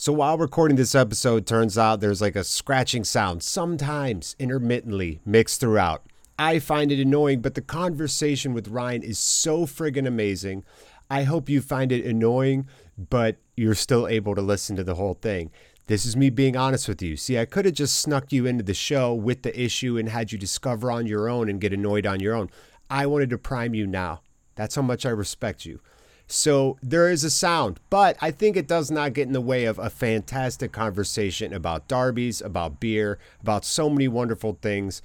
So while recording this episode, turns out there's like a scratching sound, sometimes intermittently mixed throughout. I find it annoying, but the conversation with Ryan is so friggin' amazing. I hope you find it annoying, but you're still able to listen to the whole thing. This is me being honest with you. See, I could have just snuck you into the show with the issue and had you discover on your own and get annoyed on your own. I wanted to prime you now. That's how much I respect you. So there is a sound, but I think it does not get in the way of a fantastic conversation about derbies, about beer, about so many wonderful things,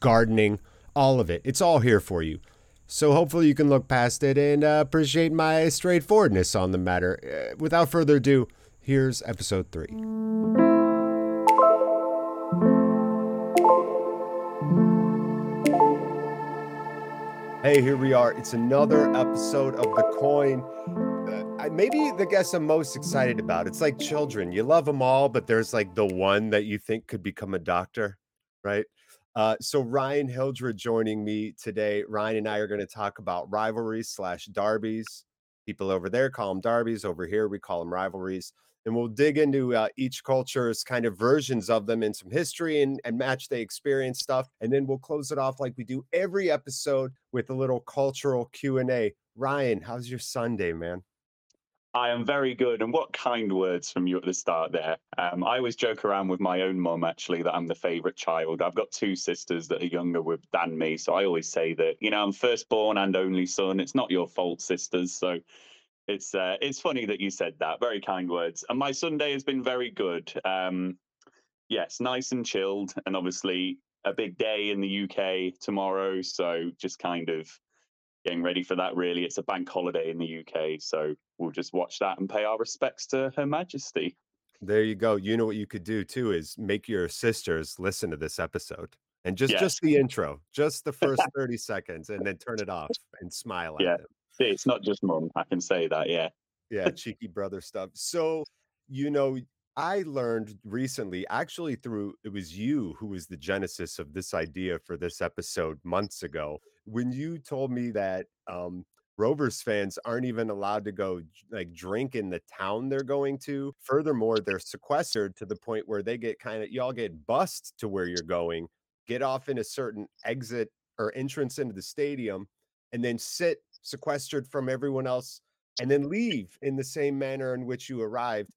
gardening, all of it. It's all here for you. So hopefully you can look past it and uh, appreciate my straightforwardness on the matter. Uh, without further ado, here's episode three. Hey, here we are. It's another episode of The Coin. Uh, maybe the guest I'm most excited about. It's like children. You love them all, but there's like the one that you think could become a doctor, right? Uh, so Ryan Hildreth joining me today. Ryan and I are going to talk about rivalries slash derbies. People over there call them derbies. Over here, we call them rivalries and we'll dig into uh, each culture's kind of versions of them and some history and, and match day experience stuff and then we'll close it off like we do every episode with a little cultural q&a ryan how's your sunday man I am very good. And what kind words from you at the start there. Um, I always joke around with my own mum, actually, that I'm the favorite child. I've got two sisters that are younger with, than me. So I always say that, you know, I'm firstborn and only son. It's not your fault, sisters. So it's uh, it's funny that you said that. Very kind words. And my Sunday has been very good. Um, yes, nice and chilled, and obviously a big day in the UK tomorrow. So just kind of getting ready for that. Really, it's a bank holiday in the UK, so we'll just watch that and pay our respects to Her Majesty. There you go. You know what you could do too is make your sisters listen to this episode and just yes. just the intro, just the first 30 seconds and then turn it off and smile yeah. at them. It's not just mum. I can say that. Yeah. Yeah. cheeky brother stuff. So, you know, I learned recently, actually, through it was you who was the genesis of this idea for this episode months ago, when you told me that um, Rovers fans aren't even allowed to go like drink in the town they're going to. Furthermore, they're sequestered to the point where they get kind of y'all get bussed to where you're going, get off in a certain exit or entrance into the stadium, and then sit sequestered from everyone else and then leave in the same manner in which you arrived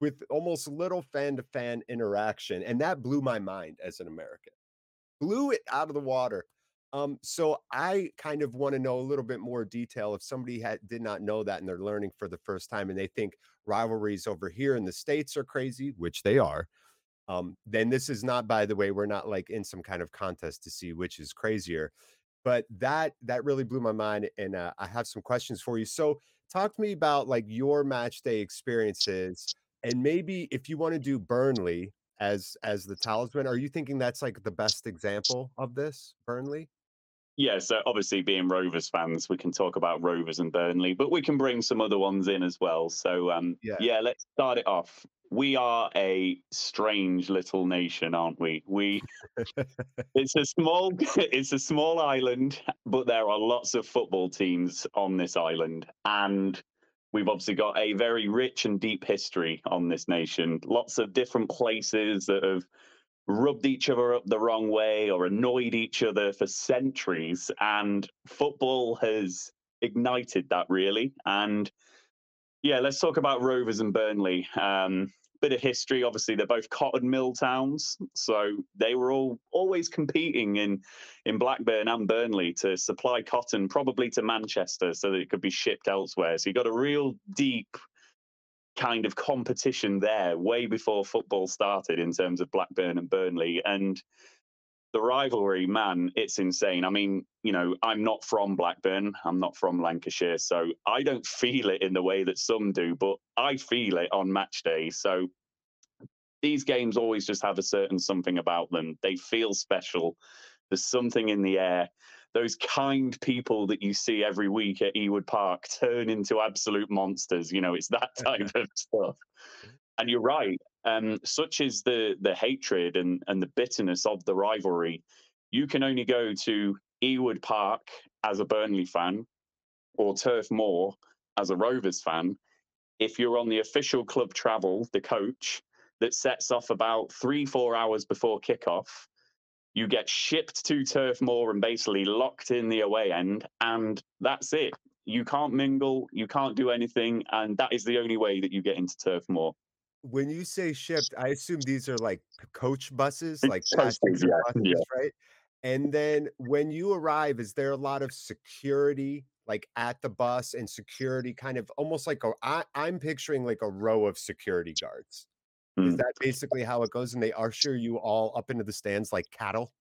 with almost little fan to fan interaction. And that blew my mind as an American, blew it out of the water. Um, so I kind of want to know a little bit more detail if somebody had did not know that and they're learning for the first time and they think rivalries over here in the states are crazy, which they are. Um, then this is not, by the way, we're not like in some kind of contest to see which is crazier but that that really blew my mind and uh, i have some questions for you. So talk to me about like your match day experiences and maybe if you want to do burnley as as the talisman are you thinking that's like the best example of this burnley yeah, so obviously being Rovers fans, we can talk about Rovers and Burnley, but we can bring some other ones in as well. So um, yeah. yeah, let's start it off. We are a strange little nation, aren't we? We it's a small it's a small island, but there are lots of football teams on this island, and we've obviously got a very rich and deep history on this nation. Lots of different places that have rubbed each other up the wrong way or annoyed each other for centuries. And football has ignited that really. And yeah, let's talk about Rovers and Burnley. Um, bit of history. Obviously, they're both cotton mill towns, so they were all always competing in in Blackburn and Burnley to supply cotton, probably to Manchester, so that it could be shipped elsewhere. So you got a real deep kind of competition there way before football started in terms of Blackburn and Burnley. And the rivalry, man, it's insane. I mean, you know, I'm not from Blackburn, I'm not from Lancashire, so I don't feel it in the way that some do, but I feel it on match day. So these games always just have a certain something about them. They feel special. There's something in the air those kind people that you see every week at Ewood Park turn into absolute monsters. You know, it's that type of stuff. And you're right. Um, such is the the hatred and and the bitterness of the rivalry. You can only go to Ewood Park as a Burnley fan or Turf Moor as a Rovers fan if you're on the official club travel, the coach that sets off about three, four hours before kickoff, you get shipped to Turf Moor and basically locked in the away end, and that's it. You can't mingle, you can't do anything, and that is the only way that you get into Turf Moor. When you say shipped, I assume these are like coach buses, like coaches, buses, yeah. right? And then when you arrive, is there a lot of security like at the bus and security kind of almost like a I, I'm picturing like a row of security guards. Is Mm. that basically how it goes? And they usher you all up into the stands like cattle?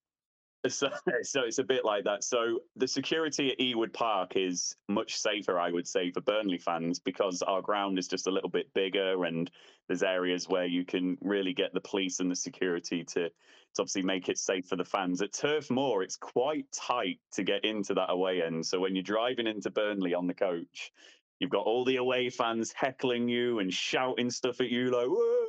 So, so it's a bit like that. So the security at Ewood Park is much safer, I would say, for Burnley fans because our ground is just a little bit bigger, and there's areas where you can really get the police and the security to, to obviously make it safe for the fans. At Turf Moor, it's quite tight to get into that away end. So when you're driving into Burnley on the coach, you've got all the away fans heckling you and shouting stuff at you like. Whoa!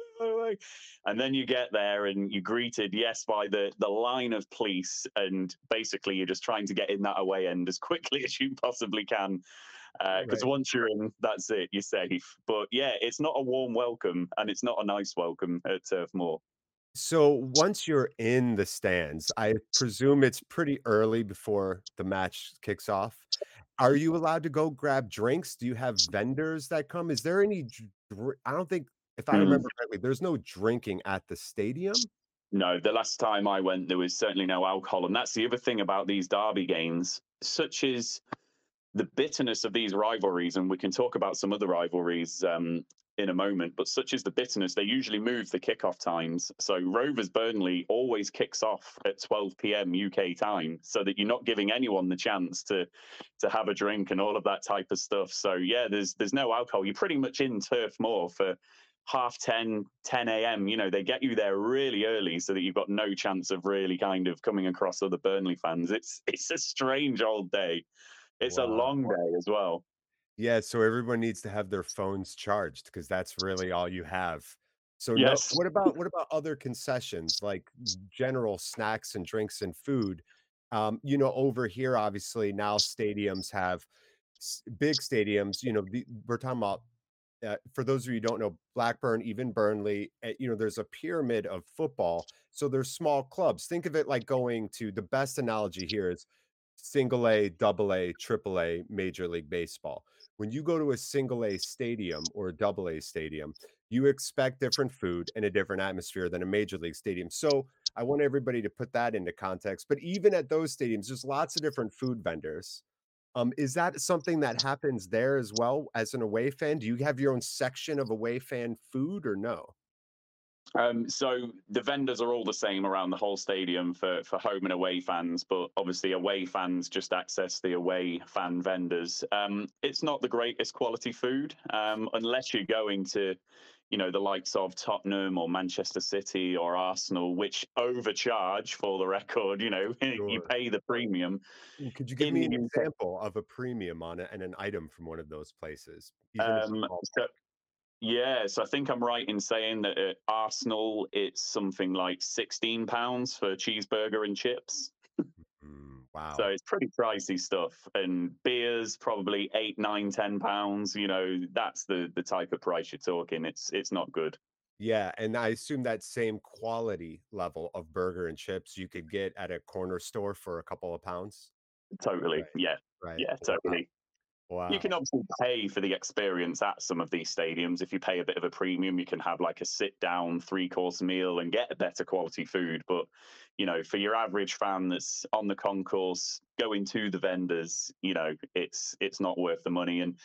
And then you get there and you're greeted, yes, by the, the line of police. And basically, you're just trying to get in that away end as quickly as you possibly can. Because uh, right. once you're in, that's it, you're safe. But yeah, it's not a warm welcome and it's not a nice welcome at Turf Moor. So once you're in the stands, I presume it's pretty early before the match kicks off. Are you allowed to go grab drinks? Do you have vendors that come? Is there any? I don't think if I remember mm. correctly, there's no drinking at the stadium. No, the last time I went, there was certainly no alcohol. And that's the other thing about these derby games, such as the bitterness of these rivalries. And we can talk about some other rivalries um, in a moment, but such as the bitterness, they usually move the kickoff times. So Rovers Burnley always kicks off at 12 p.m. UK time, so that you're not giving anyone the chance to to have a drink and all of that type of stuff. So yeah, there's there's no alcohol. You're pretty much in Turf Moor for half 10 10 a.m you know they get you there really early so that you've got no chance of really kind of coming across other burnley fans. It's it's a strange old day. It's wow. a long day as well. Yeah so everyone needs to have their phones charged because that's really all you have. So yes. no, what about what about other concessions like general snacks and drinks and food? Um you know over here obviously now stadiums have big stadiums you know the, we're talking about uh, for those of you who don't know, Blackburn, even Burnley, uh, you know, there's a pyramid of football. So there's small clubs. Think of it like going to the best analogy here is single A, double A, triple A, Major League Baseball. When you go to a single A stadium or a double A stadium, you expect different food and a different atmosphere than a Major League stadium. So I want everybody to put that into context. But even at those stadiums, there's lots of different food vendors. Um, is that something that happens there as well as an away fan? Do you have your own section of away fan food or no? Um, so the vendors are all the same around the whole stadium for, for home and away fans, but obviously away fans just access the away fan vendors. Um, it's not the greatest quality food um, unless you're going to you know, the likes of Tottenham or Manchester City or Arsenal, which overcharge for the record, you know, sure. you pay the premium. Could you give In me an example of a premium on it and an item from one of those places? Um, so, yeah, so I think I'm right in saying that at Arsenal, it's something like £16 for cheeseburger and chips. Wow. So it's pretty pricey stuff. And beers probably eight, nine, ten pounds. You know, that's the the type of price you're talking. It's it's not good. Yeah, and I assume that same quality level of burger and chips you could get at a corner store for a couple of pounds. Totally. Right. Yeah. Right. Yeah, totally. Wow. You can obviously pay for the experience at some of these stadiums. If you pay a bit of a premium, you can have like a sit down three course meal and get a better quality food. But, you know, for your average fan that's on the concourse going to the vendors, you know, it's it's not worth the money. And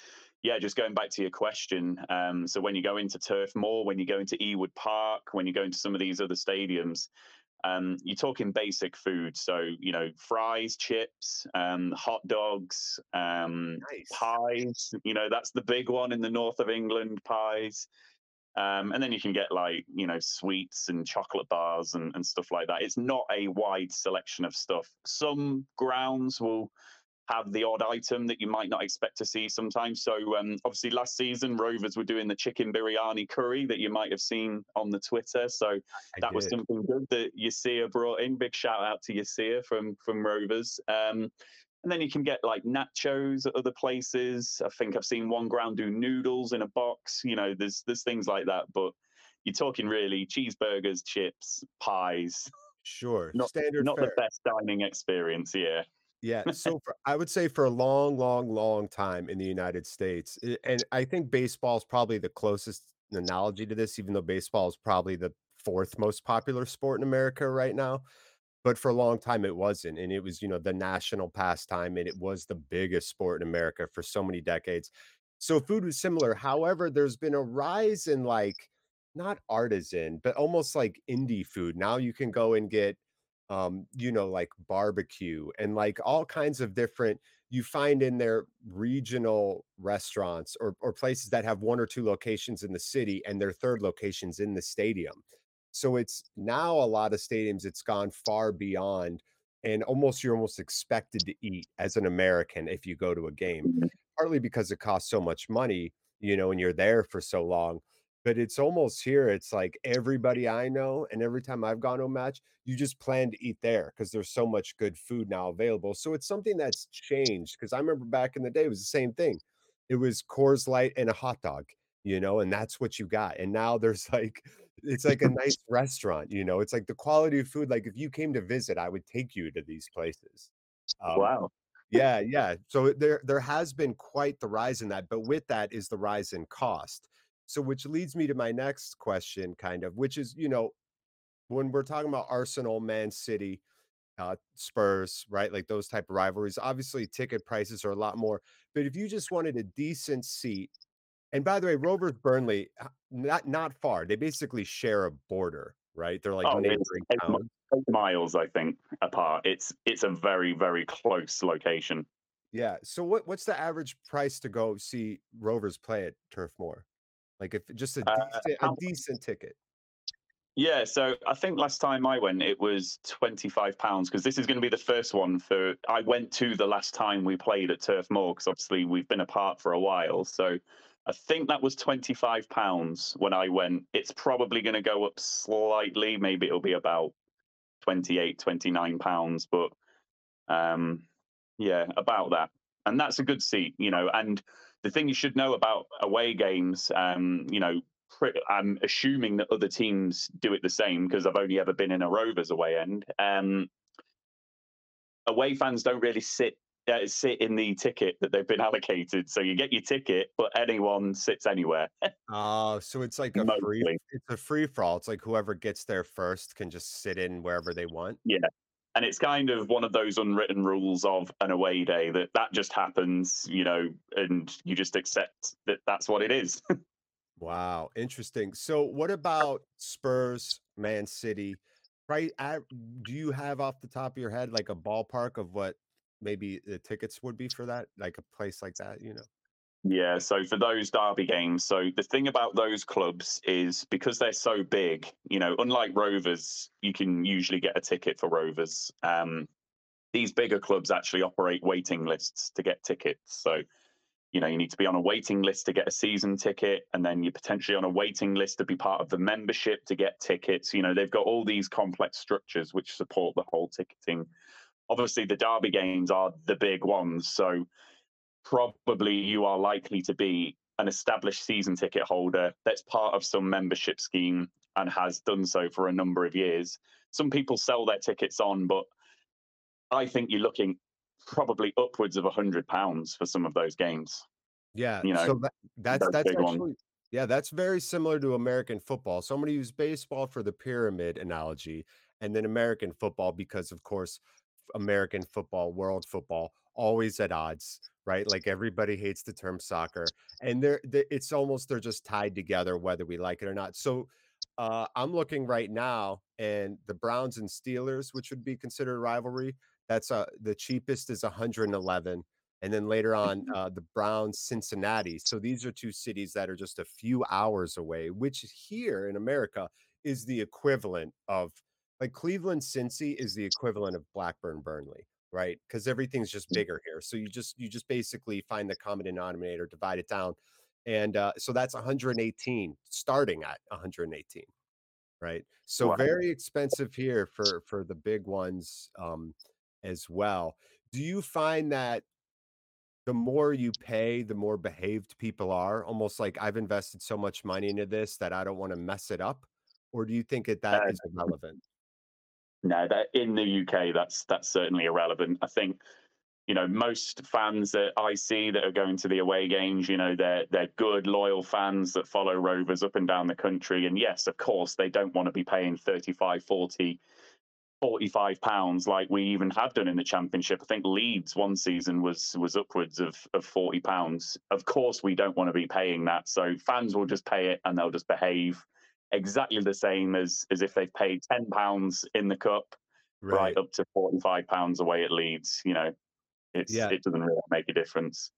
yeah, just going back to your question. Um, so when you go into Turf Moor, when you go into Ewood Park, when you go into some of these other stadiums, um, you're talking basic food, so you know fries, chips, um, hot dogs, um, nice. pies. You know that's the big one in the north of England, pies. Um, and then you can get like you know sweets and chocolate bars and, and stuff like that. It's not a wide selection of stuff. Some grounds will have the odd item that you might not expect to see sometimes. So um, obviously last season Rovers were doing the chicken biryani curry that you might have seen on the Twitter. So I that did. was something good that Yasir brought in. Big shout out to Yasir from from Rovers. Um, And then you can get like nachos at other places. I think I've seen one ground do noodles in a box. You know, there's there's things like that. But you're talking really cheeseburgers, chips, pies. Sure. Not, Standard not fare. the best dining experience, yeah. Yeah. So for, I would say for a long, long, long time in the United States, and I think baseball is probably the closest analogy to this, even though baseball is probably the fourth most popular sport in America right now. But for a long time, it wasn't. And it was, you know, the national pastime, and it was the biggest sport in America for so many decades. So food was similar. However, there's been a rise in like, not artisan, but almost like indie food. Now you can go and get um, you know, like barbecue and like all kinds of different you find in their regional restaurants or or places that have one or two locations in the city and their third locations in the stadium. So it's now a lot of stadiums, it's gone far beyond and almost you're almost expected to eat as an American if you go to a game, Mhm. partly because it costs so much money, you know, and you're there for so long. But it's almost here, it's like everybody I know and every time I've gone to a match, you just plan to eat there because there's so much good food now available. So it's something that's changed because I remember back in the day, it was the same thing. It was Coors Light and a hot dog, you know, and that's what you got. And now there's like, it's like a nice restaurant, you know, it's like the quality of food. Like if you came to visit, I would take you to these places. Um, Wow. yeah, yeah. So there there has been quite the rise in that, but with that is the rise in cost. So which leads me to my next question kind of, which is, you know, when we're talking about Arsenal, Man City, uh, Spurs, right? Like those type of rivalries, obviously ticket prices are a lot more. But if you just wanted a decent seat, and by the way, Rovers Burnley, uh, not not far. They basically share a border, right? They're like Oh, neighboring eight towns. eight miles, I think, apart. It's it's a very, very close location. Yeah. So what what's the average price to go see Rovers play at Turf Moor? Like if just a Uh, decent a decent ticket. Yeah, so I think last time I went, it was 25 pounds because this is gonna be the first one for I went to the last time we played at Turf Moor because obviously we've been apart for a while. So I think that was 25 pounds when I went. It's probably gonna go up slightly. Maybe it'll be about 28, 29 pounds, but um, yeah, about that. And that's a good seat, you know. And the thing you should know about away games, um, you know, I'm assuming that other teams do it the same because I've only ever been in a Rovers away end. Um, away fans don't really sit uh, sit in the ticket that they've been allocated. So you get your ticket, but anyone sits anywhere. Oh, so it's like a free Mostly. it's a free for all. It's like whoever gets there first can just sit in wherever they want? Yeah. And it's kind of one of those unwritten rules of an away day that that just happens, you know, and you just accept that that's what it is. Wow, interesting. So what about Spurs, Man City? Right do you have off the top of your head like a ballpark of what maybe the tickets would be for that? Like a place like that, you know? Yeah, so for those derby games, so the thing about those clubs is because they're so big, you know, unlike Rovers, you can usually get a ticket for Rovers. Um, these bigger clubs actually operate waiting lists to get tickets. So, you know, you need to be on a waiting list to get a season ticket, and then you're potentially on a waiting list to be part of the membership to get tickets. You know, they've got all these complex structures which support the whole ticketing. Obviously, the derby games are the big ones. So, probably you are likely to be an established season ticket holder that's part of some membership scheme and has done so for a number of years. Some people sell their tickets on, but I think you're looking probably upwards of a hundred pounds for some of those games. Yeah, You know, so that that's that's ones. actually yeah, that's very similar to American football. So I'm gonna use baseball for the pyramid analogy, and then American football because, of course, American football, world football, always at odds, right? Like everybody hates the term soccer, and they're, they it's almost they're just tied together whether we like it or not. So uh, I'm looking right now, and the Browns and Steelers, which would be considered a rivalry, that's uh the cheapest is 111 and then later on uh, the Browns, Cincinnati. So these are two cities that are just a few hours away, which here in America is the equivalent of like Cleveland, Cincy is the equivalent of Blackburn, Burnley, right? Because everything's just bigger here. So you just you just basically find the common denominator, divide it down, and uh, so that's 118, starting at 118 right? So Wow. very expensive here for for the big ones um, as well. Do you find that the more you pay, the more behaved people are? Almost like I've invested so much money into this that I don't wanna mess it up? Or do you think that that Uh, is irrelevant? No, that in the UK, that's that's certainly irrelevant. I think, you know, most fans that I see that are going to the away games, you know, they're they're good, loyal fans that follow Rovers up and down the country. And yes, of course, they don't want to be paying 35, 40, 45 pounds like we even have done in the championship. I think Leeds one season was was upwards of, of 40 pounds. Of course, we don't want to be paying that. So fans will just pay it and they'll just behave exactly the same as as if they've paid 10 pounds in the cup right. right up to 45 pounds away at Leeds. You know, it's yeah. it doesn't really make a difference.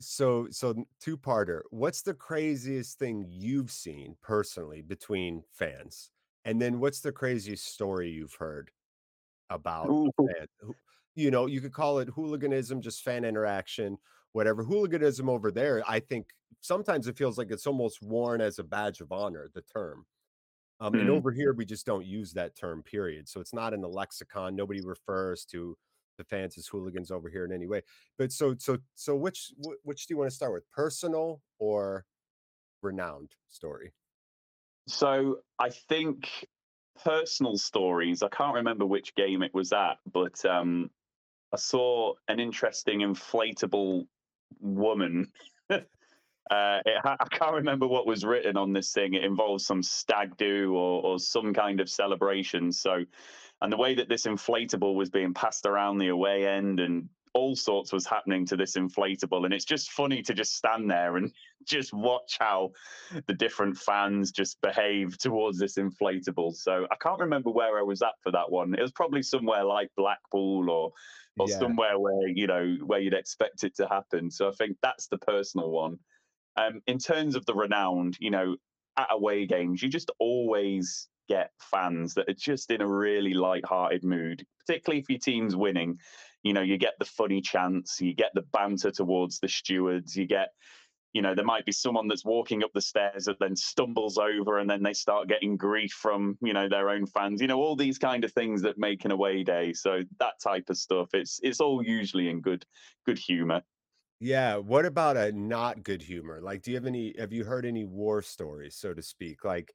So so two parter. What's the craziest thing you've seen personally between fans? And then what's the craziest story you've heard about you know, you could call it hooliganism, just fan interaction, whatever. Hooliganism over there, I think sometimes it feels like it's almost worn as a badge of honor, the term. Um, and mm-hmm. over here, we just don't use that term, period. So it's not in the lexicon. Nobody refers to the fans as hooligans over here in any way. But so, so, so, which, which do you want to start with, personal or renowned story? So I think personal stories. I can't remember which game it was at, but um, I saw an interesting inflatable woman. uh, it, I can't remember what was written on this thing. It involves some stag do or, or some kind of celebration. So, and the way that this inflatable was being passed around the away end and all sorts was happening to this inflatable and it's just funny to just stand there and just watch how the different fans just behave towards this inflatable so i can't remember where i was at for that one it was probably somewhere like blackpool or or yeah. somewhere where you know where you'd expect it to happen so i think that's the personal one um, in terms of the renowned you know at away games you just always get fans that are just in a really light-hearted mood particularly if your team's winning. You know you get the funny chants you get the banter towards the stewards you get you know there might be someone that's walking up the stairs that then stumbles over and then they start getting grief from you know their own fans you know all these kind of things that make an away day. So that type of stuff it's it's all usually in good good humor yeah what about a not good humor like do you have any have you heard any war stories so to speak like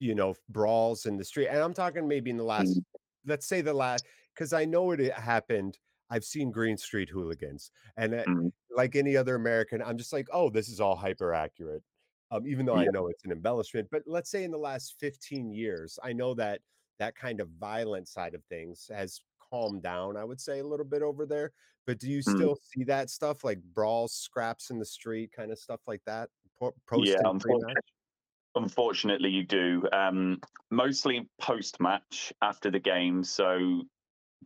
you know brawls in the street and i'm talking maybe in the last mm. let's say the last because i know it happened I've seen Green Street Hooligans, and mm-hmm. like any other American, I'm just like, oh, this is all hyper accurate. Um, even though yeah. I know it's an embellishment, but let's say in the last 15 years, I know that that kind of violent side of things has calmed down. I would say a little bit over there. But do you mm-hmm. still see that stuff like brawls, scraps in the street, kind of stuff like that? yeah, unfortunately, unfortunately, you do. Um, mostly post match after the game. So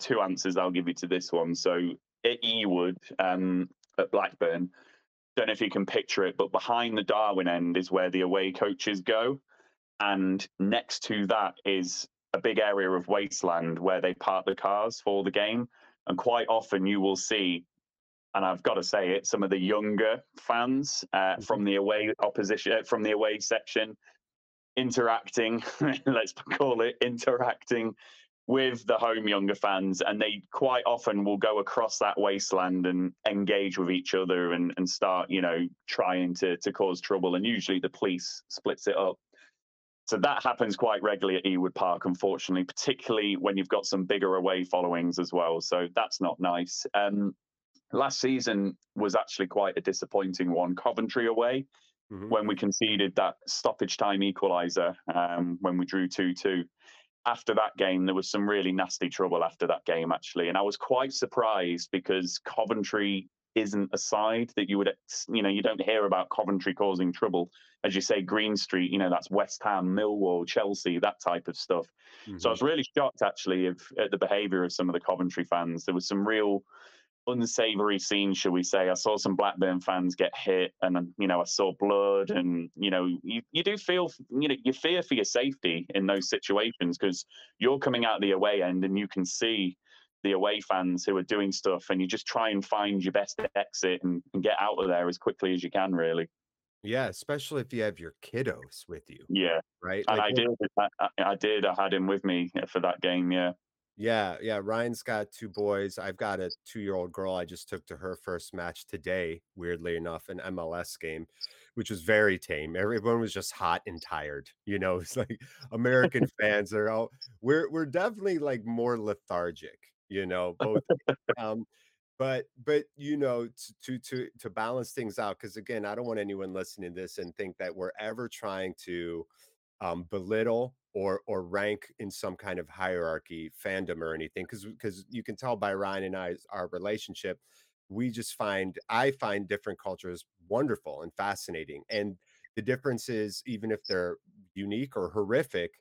two answers I'll give you to this one. So at Ewood um, at Blackburn, don't know if you can picture it, but behind the Darwin end is where the away coaches go. And next to that is a big area of wasteland where they park the cars for the game. And quite often you will see, and I've got to say it, some of the younger fans uh, mm-hmm. from the away opposition, uh, from the away section, interacting, let's call it interacting with the home younger fans and they quite often will go across that wasteland and engage with each other and, and start you know trying to to cause trouble and usually the police splits it up so that happens quite regularly at Ewood Park, unfortunately, particularly when you've got some bigger away followings as well. So that's not nice. Um, last season was actually quite a disappointing one. Coventry away, mm-hmm. when we conceded that stoppage time equaliser, um, when we drew 2 2 after that game, there was some really nasty trouble after that game, actually. And I was quite surprised because Coventry isn't a side that you would, you know, you don't hear about Coventry causing trouble. As you say, Green Street, you know, that's West Ham, Millwall, Chelsea, that type of stuff. Mm-hmm. So I mm-hmm. was really shocked, actually, of, at the behaviour of some of the Coventry fans. There was some real unsavory scene, shall we say. I saw some Blackburn fans get hit, and you know, I saw blood, and you know, you, you do feel, you know, you fear for your safety in those situations because you're coming out of the away end, and you can see the away fans who are doing stuff, and you just try and find your best exit and, and get out of there as quickly as you can, really. Yeah, especially if you have your kiddos with you. Yeah, right. And like, I did. I, I did. I had him with me uh, for that game. Yeah. Yeah, yeah, Ryan's got 2 boys, I've got a two-year-old girl I just took to her first match today, weirdly enough, an MLS game, which was very tame, everyone was just hot and tired, you know, it's like American fans are all we're we're definitely, like, more lethargic, you know, both, um, but but, you know, to to to balance things out because again, I don't want anyone listening to this and think that we're ever trying to, um, belittle or or rank in some kind of hierarchy fandom or anything because because you can tell by Ryan and I's our relationship, we just find I find different cultures wonderful and fascinating, and the difference is even if they're unique or horrific,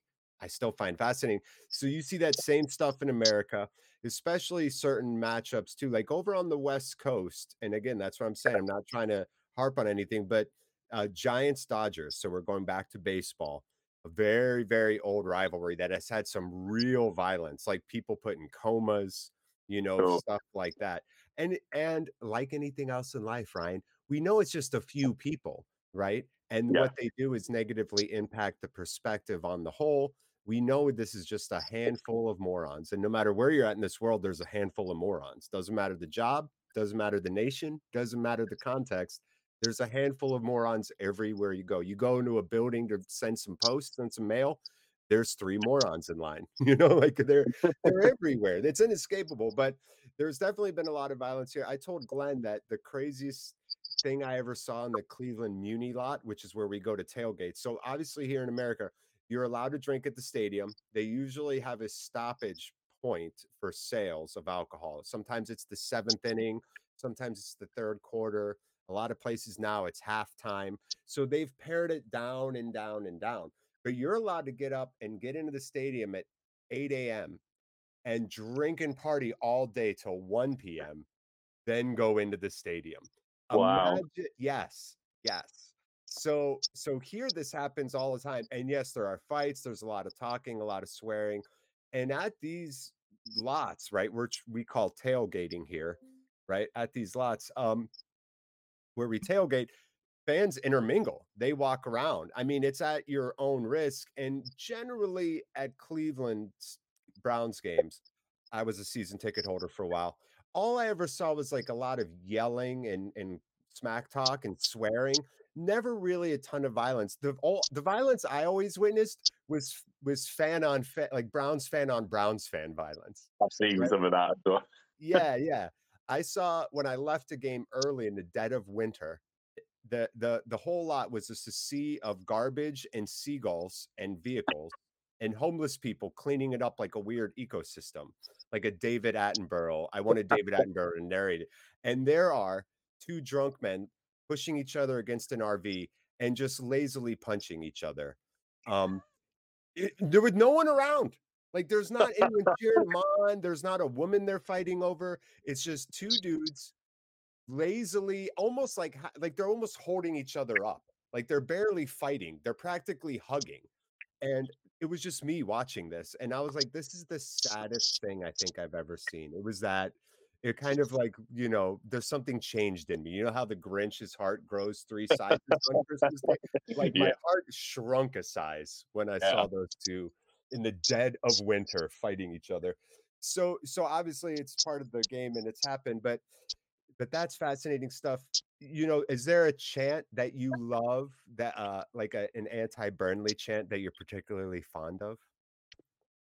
I still find fascinating. So you see that same stuff in America, especially certain matchups too, like over on the West Coast, and again, that's what I'm saying, I'm not trying to harp on anything, but, uh, Giants-Dodgers, so we're going back to baseball, a very, very old rivalry that has had some real violence, like people put in comas, you know, Oh. stuff like that, and and like anything else in life, Ryan, we know it's just a few people, right? And Yeah. what they do is negatively impact the perspective on the whole, we know this is just a handful of morons, and no matter where you're at in this world, there's a handful of morons, doesn't matter the job, doesn't matter the nation, doesn't matter the context, there's a handful of morons everywhere you go, you go into a building to send some posts, send some mail, there's 3 morons in line, you know, like, they're they're everywhere, it's inescapable, but there's definitely been a lot of violence here, I told Glenn that the craziest thing I ever saw in the Cleveland Muni lot, which is where we go to tailgate so obviously here in America, you're allowed to drink at the stadium, they usually have a stoppage point for sales of alcohol, sometimes it's the 7th inning, sometimes it's the 3rd quarter, a lot of places now it's halftime, so they've pared it down and down and down, but you're allowed to get up and get into the stadium at 8 AM and drink and party all day till 1 PM, then go into the stadium. Wow. Imagi yes, yes. So so here this happens all the time, and yes, there are fights, there's a lot of talking, a lot of swearing, and at these lots, right, which we call tailgating here, right, at these lots, um where we tailgate, fans intermingle, they walk around, I mean, it's at your own risk, and generally at Cleveland Browns games, I was a season ticket holder for a while, all I ever saw was, like, a lot of yelling and and smack talk and swearing, never really a ton of violence, the all the violence I always witnessed was was fan on fa like, Browns fan on Browns fan violence, I've seen right? some of that well. Yeah, yeah, I saw when I left a game early in the dead of winter, the the the whole lot was just a sea of garbage and seagulls and vehicles and homeless people cleaning it up like a weird ecosystem, like a David Attenborough I wanted David Attenborough to narrate it, and there are 2 drunk men pushing each other against an RV and just lazily punching each other, um, eh there was no one around, like, there's not anyone cheering 'em on, there's not a woman they're fighting over, it's just 2 dudes lazily almost like like, they're almost holding each other up, like, they're barely fighting, they're practically hugging, and it was just me watching this, and I was like, "This is the saddest thing I think I've ever seen," it was that it kind of like, you know, there's something changed in me, you know how the Grinch's heart grows 3 sizes on Christmas Day? Like, my heart shrunk a size when I Yeah. saw those 2 in the dead of winter fighting each other. So so obviously it's part of the game and it's happened, but but that's fascinating stuff, you know, is there a chant that you love that, uh, like a an anti-Burnley chant that you're particularly fond of?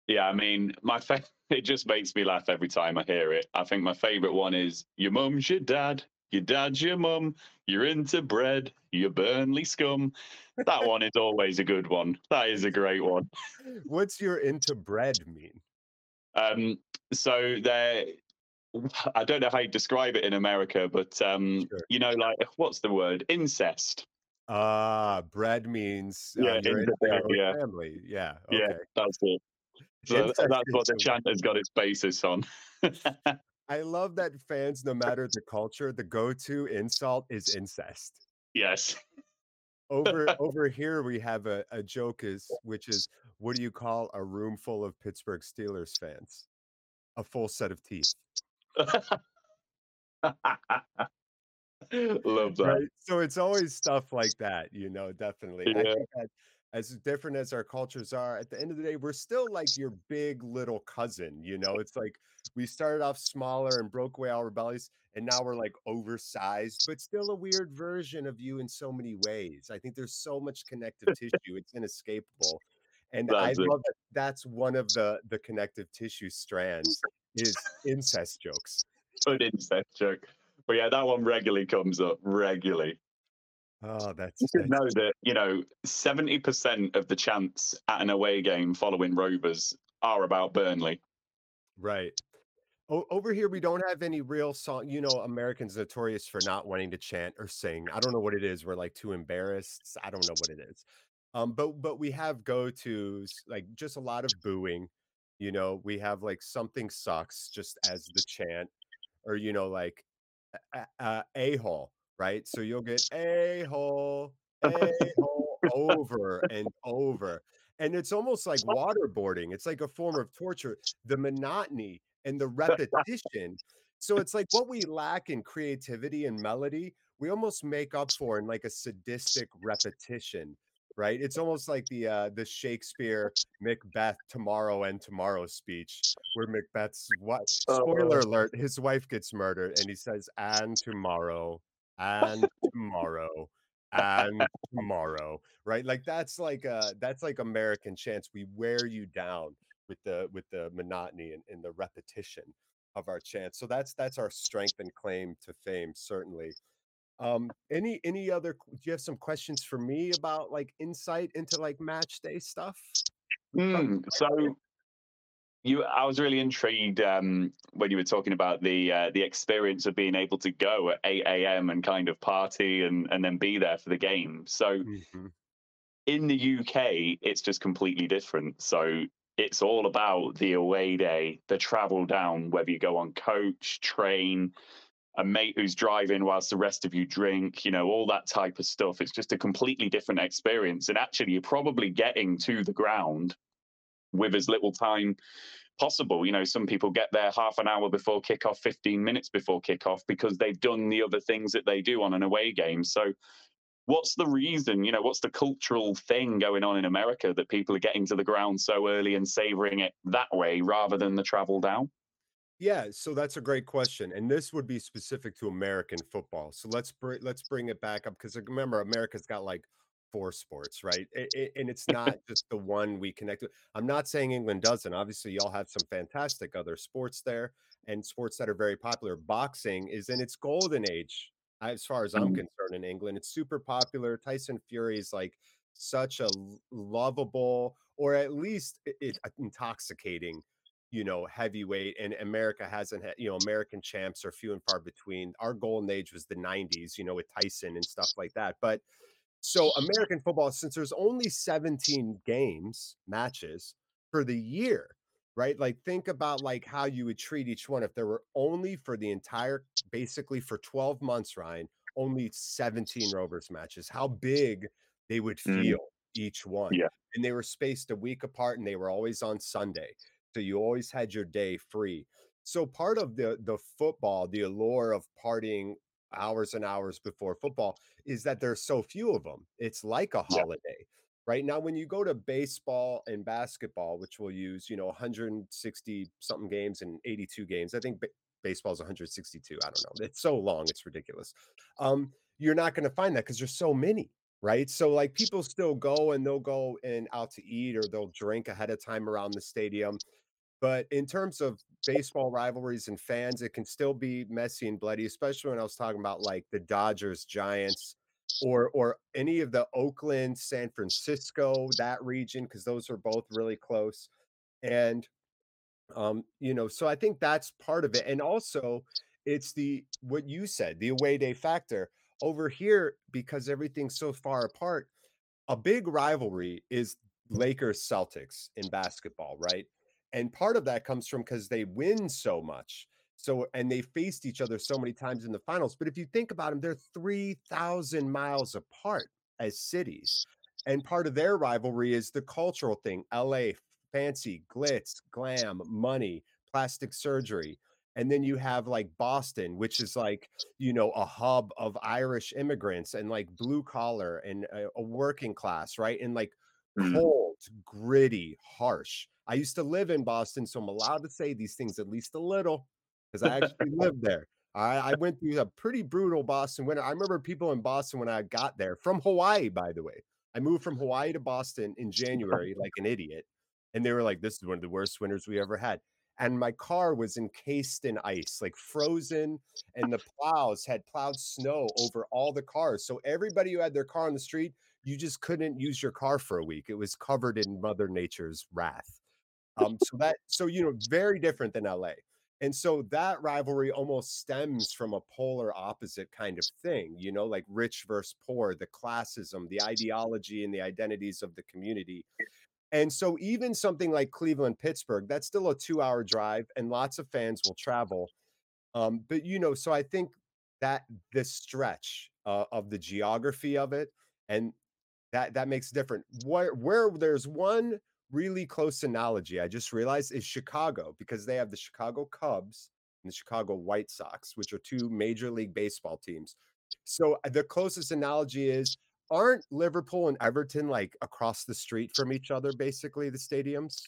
Yeah, I mean, my fa it just makes me laugh every time I hear it, I think my favorite one is, "Your mum's your dad, your dad's your mum, you're into bread, you Burnley scum." That one is always a good one, that is a great one. What's your "into bread" mean? Um, so there I don't know how you describe it in America, but, um, Sure. you know, like, what's the word? Incest. Ah, bread means, uh, Yeah, you're into bread, yeah. family, yeah, Yeah, okay. that's it. So that's what the chant has got its basis on. I love that fans, no matter the culture, the go-to insult is incest. Yes. Over over here, we have a a joke is which is, what do you call a room full of Pittsburgh Steelers fans? A full set of teeth. Love that. Right? So it's always stuff like that, you know, definitely, I think that as different as our cultures are, at the end of the day, we're still like your big little cousin. You know, it's like we started off smaller and broke away our bellies, and now we're like oversized, but still a weird version of you in so many ways. I think there's so much connective tissue; it's inescapable, and I love that. That's one of the the connective tissue strands is incest jokes. An incest joke, but yeah, that one regularly comes up regularly. Oh, that's you that's know that you know seventy percent of the chants at an away game following Rovers are about Burnley. right. O- over here, we don't have any real song. You know, Americans notorious for not wanting to chant or sing. I don't know what it is. We're like too embarrassed. I don't know what it is. Um, but but we have go-tos, like just a lot of booing. You know, we have like something sucks just as the chant, or you know, like a, a, a hole, right? So you'll get a hole, a hole over and over. And it's almost like waterboarding. It's like a form of torture. The monotony and the repetition. So it's like what we lack in creativity and melody, we almost make up for in like a sadistic repetition, right? It's almost like the uh the Shakespeare Macbeth tomorrow and tomorrow speech where Macbeth's what spoiler Uh, alert, his wife gets murdered and he says, and tomorrow, and tomorrow, and tomorrow, right? Like that's like uh that's like American chants. We wear you down with the with the monotony and, and the repetition of our chants. So that's that's our strength and claim to fame, certainly. Um, any any other do you have some questions for me about like insight into like match day stuff? Mm, so you, I was really intrigued um, when you were talking about the uh, the experience of being able to go at eight a.m. and kind of party and and then be there for the game. So Mhm. in the UK, it's just completely different. So it's all about the away day, the travel down, whether you go on coach, train, a mate who's driving whilst the rest of you drink, you know, all that type of stuff. It's just a completely different experience. And actually, you're probably getting to the ground with as little time possible. You know, some people get there half an hour before kickoff, 15 minutes before kickoff because they've done the other things that they do on an away game. So what's the reason you know what's the cultural thing going on in america that people are getting to the ground so early and savoring it that way rather than the travel down Yeah, so that's a great question, and this would be specific to American football. So let's bring let's bring it back up because remember, America's got like four sports, right? A- a- and it's not just the one we connect with. I'm not saying England doesn't. Obviously, y'all have some fantastic other sports there and sports that are very popular. Boxing is in its golden age, as far as I'm Mm, concerned, in England. It's super popular. Tyson Fury is like such a lovable, or at least it, intoxicating you know, heavyweight, and America hasn't had, you know, American champs are few and far between. Our golden age was the 90s, you know, with Tyson and stuff like that. But so American football, since there's only 17 games, matches for the year, right? Like think about like how you would treat each one if there were only for the entire, basically for 12 months, Ryan, only 17 Rovers matches, how big they would mm, feel each one. yeah And they were spaced a week apart and they were always on Sunday. So you always had your day free. So part of the the football, the allure of partying hours and hours before football is that there's so few of them. It's like a yeah holiday. Right now, when you go to baseball and basketball, which will use, you know, 160 something games and 82 games, I think ba- baseball's 162. I don't know. It's so long, it's ridiculous. Um, you're not going to find that because there's so many, right? So, like, people still go and they'll go and out to eat or they'll drink ahead of time around the stadium but in terms of baseball rivalries and fans, it can still be messy and bloody, especially when I was talking about like the Dodgers, Giants, or or any of the Oakland, San Francisco, that region, because those are both really close. And um, you know, so I think that's part of it. And also it's the what you said, the away day factor. Over here, because everything's so far apart, a big rivalry is Lakers Celtics in basketball, right? And part of that comes from because they win so much. So, and they faced each other so many times in the finals. But if you think about them, they're 3,000 miles apart as cities. And part of their rivalry is the cultural thing LA, fancy, glitz, glam, money, plastic surgery. And then you have like Boston, which is like, you know, a hub of Irish immigrants and like blue collar and a, a working class, right? And like mm. Gritty, harsh. I used to live in Boston, so I'm allowed to say these things at least a little because I actually lived there. I, I went through a pretty brutal Boston winter. I remember people in Boston when I got there from Hawaii, by the way. I moved from Hawaii to Boston in January like an idiot. And they were like, this is one of the worst winters we ever had. And my car was encased in ice, like frozen, and the plows had plowed snow over all the cars. So everybody who had their car on the street, you just couldn't use your car for a week. It was covered in Mother Nature's wrath. Um, so that, so you know, very different than LA. And so that rivalry almost stems from a polar opposite kind of thing, you know, like rich versus poor, the classism, the ideology and the identities of the community. And so even something like Cleveland, Pittsburgh, that's still a two hour drive and lots of fans will travel. Um, but, you know, so I think that the stretch uh, of the geography of it and that that makes different. Where where there's one really close analogy I just realized is Chicago because they have the Chicago Cubs and the Chicago White Sox, which are two major league baseball teams. So uh, the closest analogy is aren't Liverpool and Everton like across the street from each other basically the stadiums?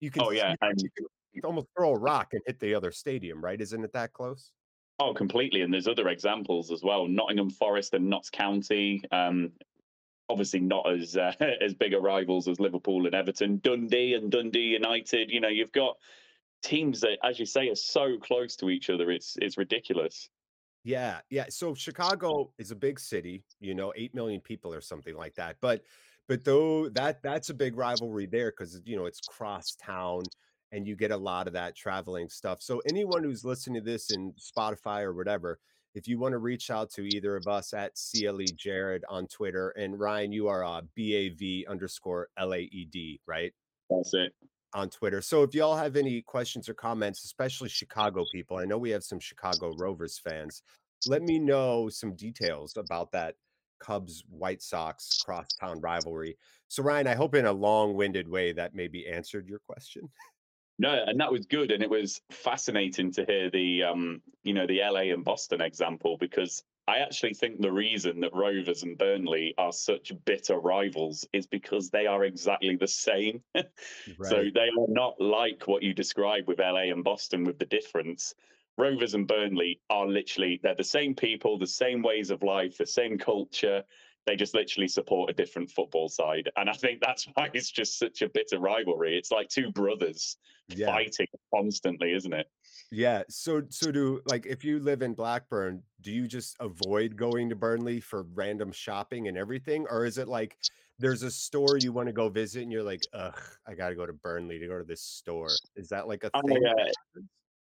You can Oh yeah, you can almost throw a rock and hit the other stadium, right? Isn't it that close? Oh, completely. And there's other examples as well. Nottingham Forest and Notts County. Um, obviously not as uh, as big a rivals as Liverpool and Everton, Dundee and Dundee United. You know, you've got teams that, as you say, are so close to each other. It's it's ridiculous. Yeah, yeah. So Chicago is a big city, you know, eight million people or something like that. But but though that that's a big rivalry there because you know it's cross town and you get a lot of that traveling stuff. So anyone who's listening to this in Spotify or whatever, if you want to reach out to either of us at CLE Jared on Twitter, and Ryan, you are uh, BAV underscore LAED, right? That's it. On Twitter. So if y'all have any questions or comments, especially Chicago people, I know we have some Chicago Rovers fans. Let me know some details about that Cubs White Sox crosstown rivalry. So, Ryan, I hope in a long winded way that maybe answered your question. No, and that was good, and it was fascinating to hear the um, you know, the LA and Boston example because I actually think the reason that Rovers and Burnley are such bitter rivals is because they are exactly the same. right. So they are not like what you describe with LA and Boston, with the difference. Rovers and Burnley are literally they're the same people, the same ways of life, the same culture. They just literally support a different football side. And I think that's why it's just such a bitter rivalry. It's like two brothers yeah. fighting constantly, isn't it? Yeah. So so do like if you live in Blackburn, do you just avoid going to Burnley for random shopping and everything? Or is it like there's a store you want to go visit and you're like, ugh, I gotta go to Burnley to go to this store. Is that like a oh, thing? yeah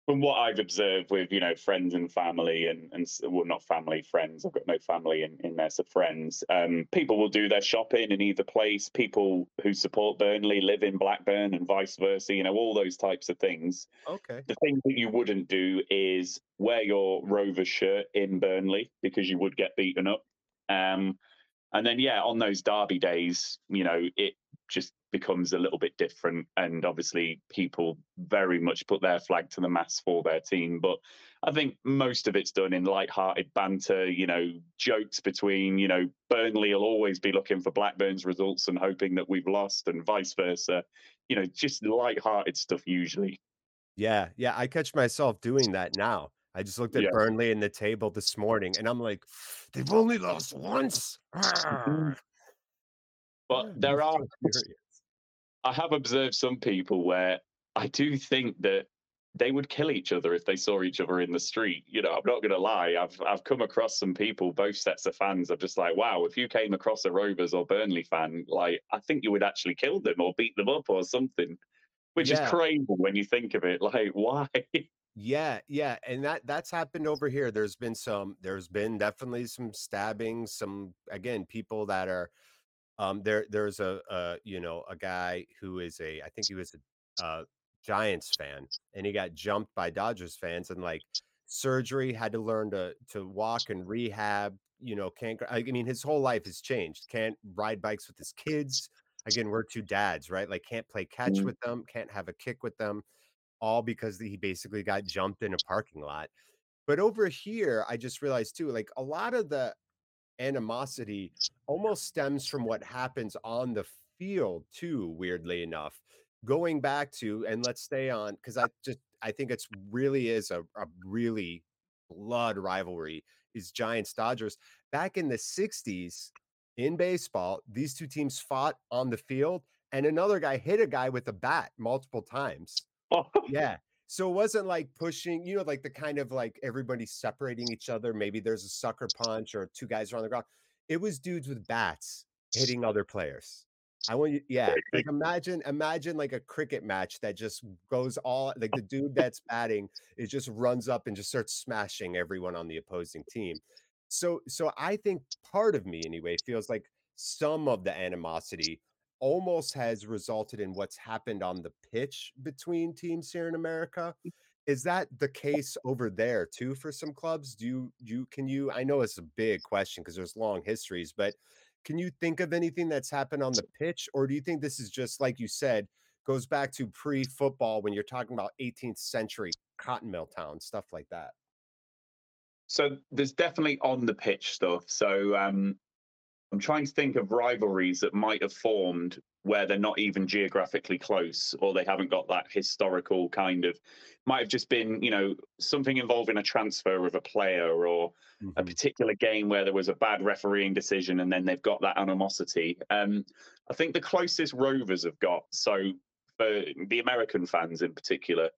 from what I've observed with you know friends and family and and well not family friends I've got no family in, in there so friends um, people will do their shopping in either place people who support Burnley live in Blackburn and vice versa you know all those types of things. Okay. The thing that you wouldn't do is wear your Rover shirt in Burnley because you would get beaten up um, and then yeah on those derby days you know it just becomes a little bit different. And obviously, people very much put their flag to the mast for their team. But I think most of it's done in light-hearted banter, you know, jokes between, you know, Burnley will always be looking for Blackburn's results and hoping that we've lost, and vice versa. You know, just light-hearted stuff usually. Yeah, yeah, I catch myself doing that now. I just looked at yeah. Burnley in the table this morning, and I'm like, they've only lost once. Mm-hmm. Ah. But there are I have observed some people where I do think that they would kill each other if they saw each other in the street. You know, I'm not going to lie. I've I've come across some people, both sets of fans. I'm just like, wow, if you came across a Rovers or Burnley fan, like I think you would actually kill them or beat them up or something, which yeah. is crazy when you think of it. Like, why? Yeah, yeah, and that that's happened over here. There's been some. There's been definitely some stabbings. Some again, people that are um, there, there's a, a, you know, a guy who is a, I think he was a, a Giants fan, and he got jumped by Dodgers fans, and like surgery, had to learn to to walk and rehab. You know, can't. I mean, his whole life has changed. Can't ride bikes with his kids. Again, we're two dads, right? Like, can't play catch mm-hmm. with them, can't have a kick with them, all because he basically got jumped in a parking lot. But over here, I just realized too, like a lot of the animosity almost stems from what happens on the field too, weirdly enough. Going back to, and let's stay on because I just I think it's really is a, a really blood rivalry is Giants Dodgers. Back in the 60s in baseball, these two teams fought on the field and another guy hit a guy with a bat multiple times. Oh. Yeah. So it wasn't like pushing, you know, like the kind of like everybody separating each other. Maybe there's a sucker punch or two guys are on the ground. It was dudes with bats hitting other players. I want you, yeah. Like imagine, imagine like a cricket match that just goes all like the dude that's batting, it just runs up and just starts smashing everyone on the opposing team. So, so I think part of me anyway feels like some of the animosity almost has resulted in what's happened on the pitch between teams here in America. Mm. Is that the case over there too for some clubs? Do you, you can you I know it's a big question because there's long histories, but can you think of anything that's happened on the pitch or do you think this is just like you said goes back to pre-football when you're talking about 18th century cotton mill town stuff like that? So there's definitely on the pitch stuff. So um, I'm trying to think of rivalries that might have formed where they're not even geographically close or they haven't got that historical kind of might have just been you know something involving a transfer of a player or mm-hmm. a particular game where there was a bad refereeing decision and then they've got that animosity um, i think the closest rovers have got so for the american fans in particular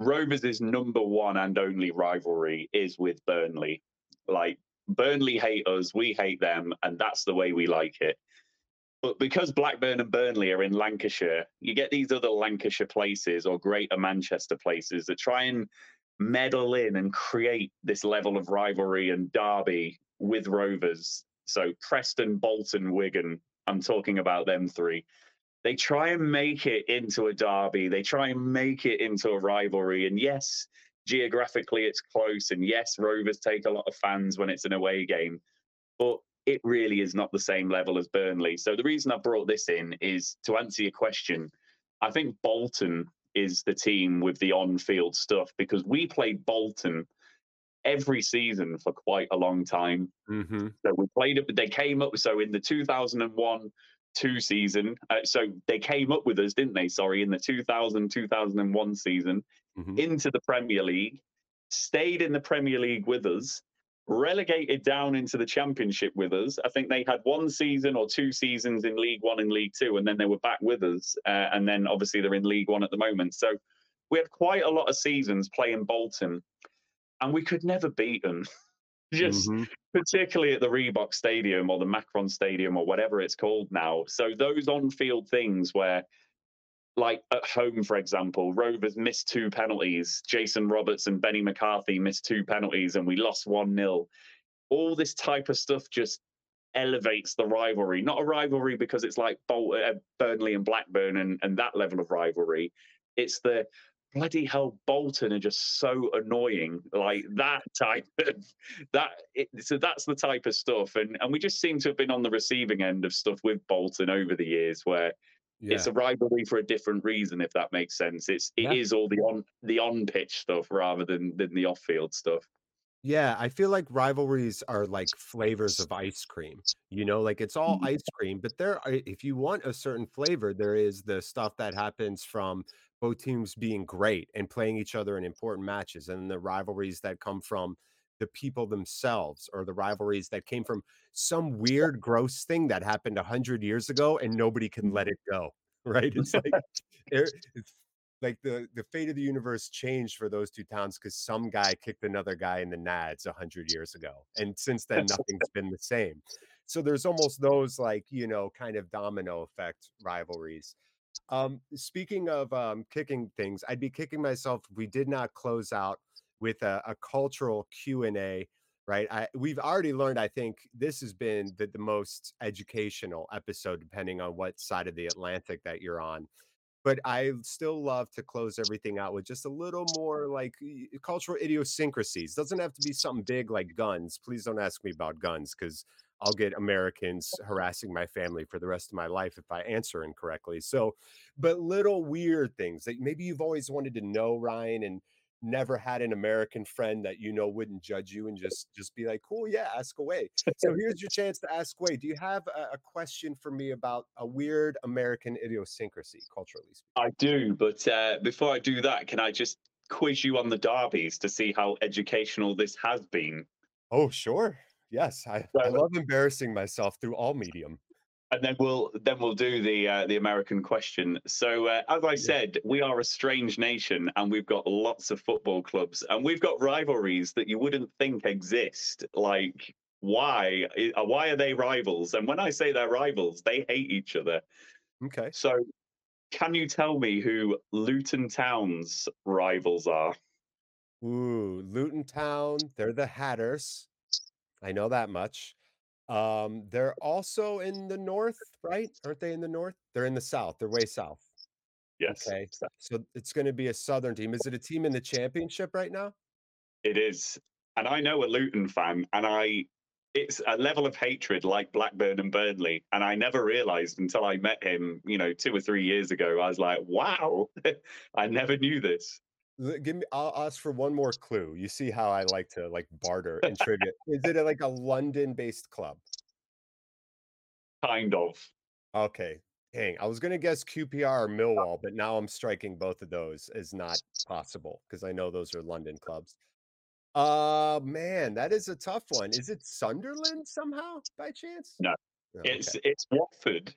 rovers' number one and only rivalry is with burnley like Burnley hate us, we hate them, and that's the way we like it. But because Blackburn and Burnley are in Lancashire, you get these other Lancashire places or Greater Manchester places that try and meddle in and create this level of rivalry and derby with Rovers. So Preston, Bolton, Wigan, I'm talking about them three. They try and make it into a derby. They try and make it into a rivalry. And yes, geographically it's close. And yes, Rovers take a lot of fans when it's an away game, but it really is not the same level as Burnley. So the reason I brought this in is to answer your question. I think Bolton is the team with the on-field stuff because we played Bolton every season for quite a long time. Mm-hmm. So we played it. But they came up. So in the 2001 two season, uh, so they came up with us, didn't they? Sorry, in the 2000 2001 season mm-hmm. into the Premier League, stayed in the Premier League with us, relegated down into the Championship with us. I think they had one season or two seasons in League One and League Two, and then they were back with us. Uh, and then obviously they're in League One at the moment. So we had quite a lot of seasons playing Bolton, and we could never beat them. Just mm-hmm. particularly at the Reebok Stadium or the Macron Stadium or whatever it's called now. So those on-field things where like at home, for example, Rovers missed two penalties. Jason Roberts and Benni McCarthy missed two penalties, and we lost 1 0. All this type of stuff just elevates the rivalry. Not a rivalry because it's like Bol- uh, Burnley and Blackburn and, and that level of rivalry. It's the bloody hell Bolton are just so annoying. Like that type of that. It, so that's the type of stuff, and and we just seem to have been on the receiving end of stuff with Bolton over the years where yeah. It's a rivalry for a different reason, if that makes sense. It's it yeah. is all the on the on pitch stuff rather than than the off field stuff. Yeah, I feel like rivalries are like flavors of ice cream. You know, like it's all mm-hmm. ice cream, but there are, if you want a certain flavor, there is the stuff that happens from both teams being great and playing each other in important matches and the rivalries that come from the people themselves or the rivalries that came from some weird gross thing that happened 100 years ago and nobody can let it go right? It's like it's like the the fate of the universe changed for those two towns because some guy kicked another guy in the nads 100 years ago and since then nothing's been the same. So there's almost those like you know kind of domino effect rivalries. Um speaking of um kicking things i'd be kicking myself we did not close out with a, a cultural q&a right? I, we've already learned i think this has been the, the most educational episode depending on what side of the atlantic that you're on. But i still love to close everything out with just a little more like cultural idiosyncrasies. Doesn't have to be something big like guns. Please don't ask me about guns because I'll get Americans harassing my family for the rest of my life if I answer incorrectly. So, but little weird things that maybe you've always wanted to know, Ryan, and never had an American friend that you know wouldn't judge you and just just be like, cool, yeah, ask away. So here's your chance to ask away. Do you have a, a question for me about a weird American idiosyncrasy, culturally speaking? I do, but uh, before I do that, can I just quiz you on the derbies to see how educational this has been? Oh, sure. Yes, I, I love embarrassing myself through all medium and then we'll then we'll do the uh, the American question. So uh, as I said, we are a strange nation, and we've got lots of football clubs, and we've got rivalries that you wouldn't think exist. Like why uh, why are they rivals? And when I say they're rivals, they hate each other. Okay. So can you tell me who Luton Town's rivals are? Ooh, Luton Town. They're the Hatters. I know that much. Um, they're also in the north, right? Aren't they in the north? They're in the south. They're way south. Yes. Okay. So it's going to be a southern team. Is it a team in the championship right now? It is. And I know a Luton fan, and I it's a level of hatred like Blackburn and Burnley. And I never realized until I met him, you know, two or three years ago. I was like, wow, I never knew this. Give me. I'll ask for one more clue. You see how I like to like barter and trivia. Is it like a London-based club? Kind of. Okay. Dang, I was gonna guess QPR or Millwall, but now I'm striking both of those as not possible because I know those are London clubs. Uh man, that is a tough one. Is it Sunderland somehow by chance? No, oh, it's okay. it's Watford.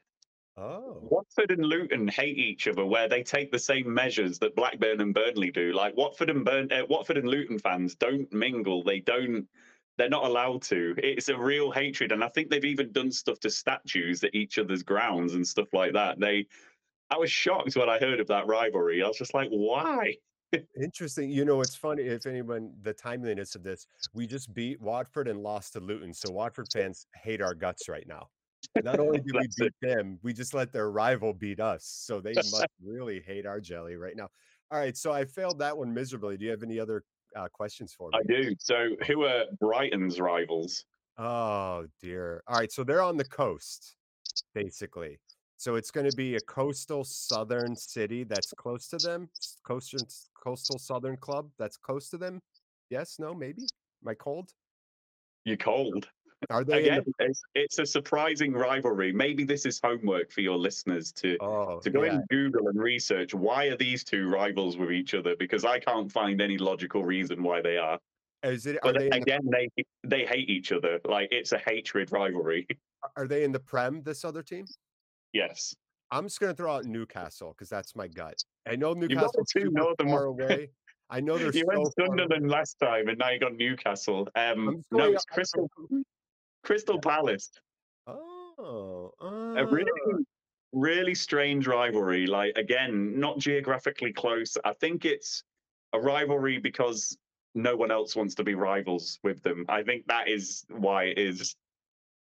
Oh. Watford and Luton hate each other where they take the same measures that Blackburn and Burnley do. Like Watford and Burn, uh, Watford and Luton fans don't mingle. They don't. They're not allowed to. It's a real hatred, and I think they've even done stuff to statues at each other's grounds and stuff like that. They. I was shocked when I heard of that rivalry. I was just like, why? Interesting. You know, it's funny if anyone the timeliness of this. We just beat Watford and lost to Luton, so Watford fans hate our guts right now. Not only did we beat them, we just let their rival beat us. So they must really hate our jelly right now. All right, so I failed that one miserably. Do you have any other uh, questions for me? I do. So, who are Brighton's rivals? Oh dear. All right, so they're on the coast, basically. So it's going to be a coastal southern city that's close to them. Coastal coastal southern club that's close to them. Yes, no, maybe. Am I cold? You're cold? Are they Again, the... it's, it's, a surprising rivalry. Maybe this is homework for your listeners to oh, to go yeah. and Google and research why are these two rivals with each other because I can't find any logical reason why they are. Is it? But they again, the... they they hate each other. Like it's a hatred rivalry. Are they in the Prem? This other team? Yes. I'm just going to throw out Newcastle because that's my gut. I know Newcastle too far away. I know there's. You so went Sunderland last time, and now you got Newcastle. Um, no, it's Crystal. Crystal Palace. Oh, a really, ah. really strange rivalry. Like again, not geographically close. I think it's a rivalry because no one else wants to be rivals with them. I think that is why it is.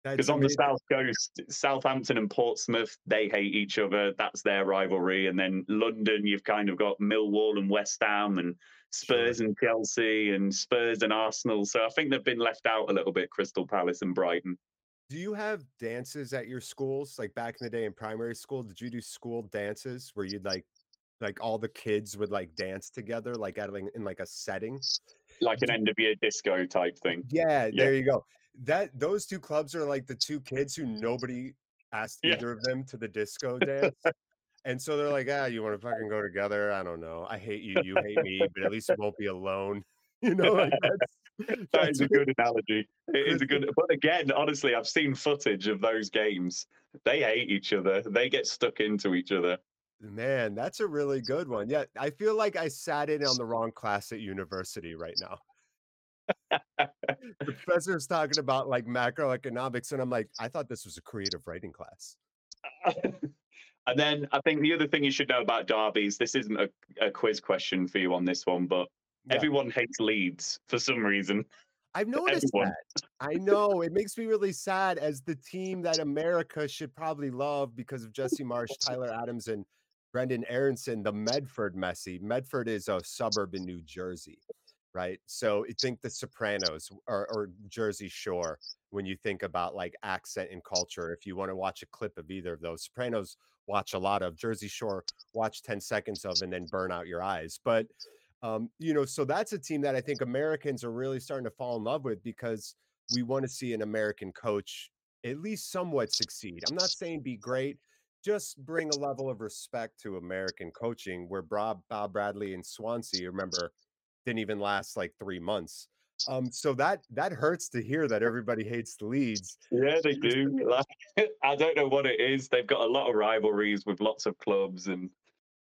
Because on the south coast, Southampton and Portsmouth, they hate each other. That's their rivalry. And then London, you've kind of got Millwall and West Ham and Spurs sure. and Chelsea and Spurs and Arsenal. So I think they've been left out a little bit, Crystal Palace and Brighton. Do you have dances at your schools? Like back in the day in primary school, did you do school dances where you'd like like all the kids would like dance together, like at like in like a setting? Like an end of year disco type thing. Yeah, yeah, there you go. That those two clubs are like the two kids who nobody asked yeah. either of them to the disco dance. And so they're like, ah, you want to fucking go together? I don't know. I hate you. You hate me, but at least it won't be alone. You know, like that's, that is a good analogy. It is a good, but again, honestly, I've seen footage of those games. They hate each other. They get stuck into each other. Man, that's a really good one. Yeah, I feel like I sat in on the wrong class at university right now. the professor's talking about like macroeconomics, and I'm like, I thought this was a creative writing class. And then I think the other thing you should know about derbies, this isn't a, a quiz question for you on this one, but yeah. everyone hates Leeds for some reason. I've noticed everyone. that. I know it makes me really sad as the team that America should probably love because of Jesse Marsch, Tyler Adams, and Brenden Aaronson, the Medford Messi. Medford is a suburb in New Jersey, right? So I think the Sopranos or, or Jersey Shore when you think about like accent and culture. If you want to watch a clip of either of those, Sopranos watch a lot of Jersey Shore, watch 10 seconds of, and then burn out your eyes. But Um, you know, so that's a team that I think Americans are really starting to fall in love with because we want to see an American coach at least somewhat succeed. I'm not saying be great, just bring a level of respect to American coaching where Bob, Bob Bradley and Swansea, remember, didn't even last like three months. Um, so that that hurts to hear that everybody hates the Leeds. Yeah, they do. Like, I don't know what it is. They've got a lot of rivalries with lots of clubs, and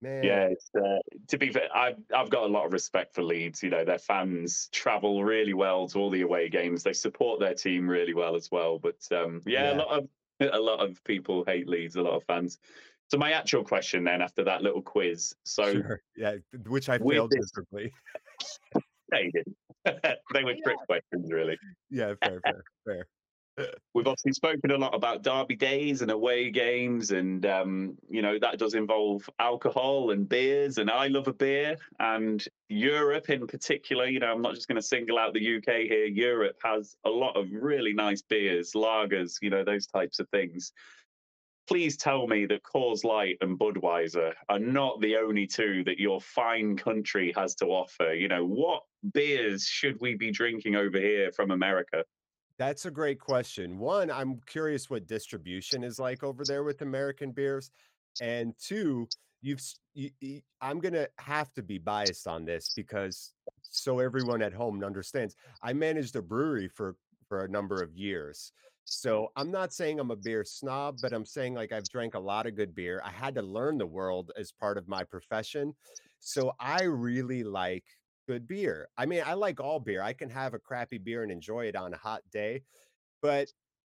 Man. yeah, uh, to be fair, I've I've got a lot of respect for Leeds. You know, their fans travel really well to all the away games. They support their team really well as well. But um, yeah, yeah, a lot of a lot of people hate Leeds. A lot of fans. So my actual question then, after that little quiz, so sure. yeah, which I failed miserably. they did. they were trick questions, really. Yeah, fair, fair, fair. We've obviously spoken a lot about derby days and away games, and um, you know that does involve alcohol and beers. And I love a beer, and Europe in particular. You know, I'm not just going to single out the UK here. Europe has a lot of really nice beers, lagers, you know, those types of things please tell me that Coors Light and Budweiser are not the only two that your fine country has to offer. You know, what beers should we be drinking over here from America? That's a great question. One, I'm curious what distribution is like over there with American beers. And two, you've you, you, I'm to have to be biased on this because so everyone at home understands. I managed a brewery for for a number of years. So I'm not saying I'm a beer snob, but I'm saying like I've drank a lot of good beer. I had to learn the world as part of my profession. So I really like good beer. I mean, I like all beer. I can have a crappy beer and enjoy it on a hot day. But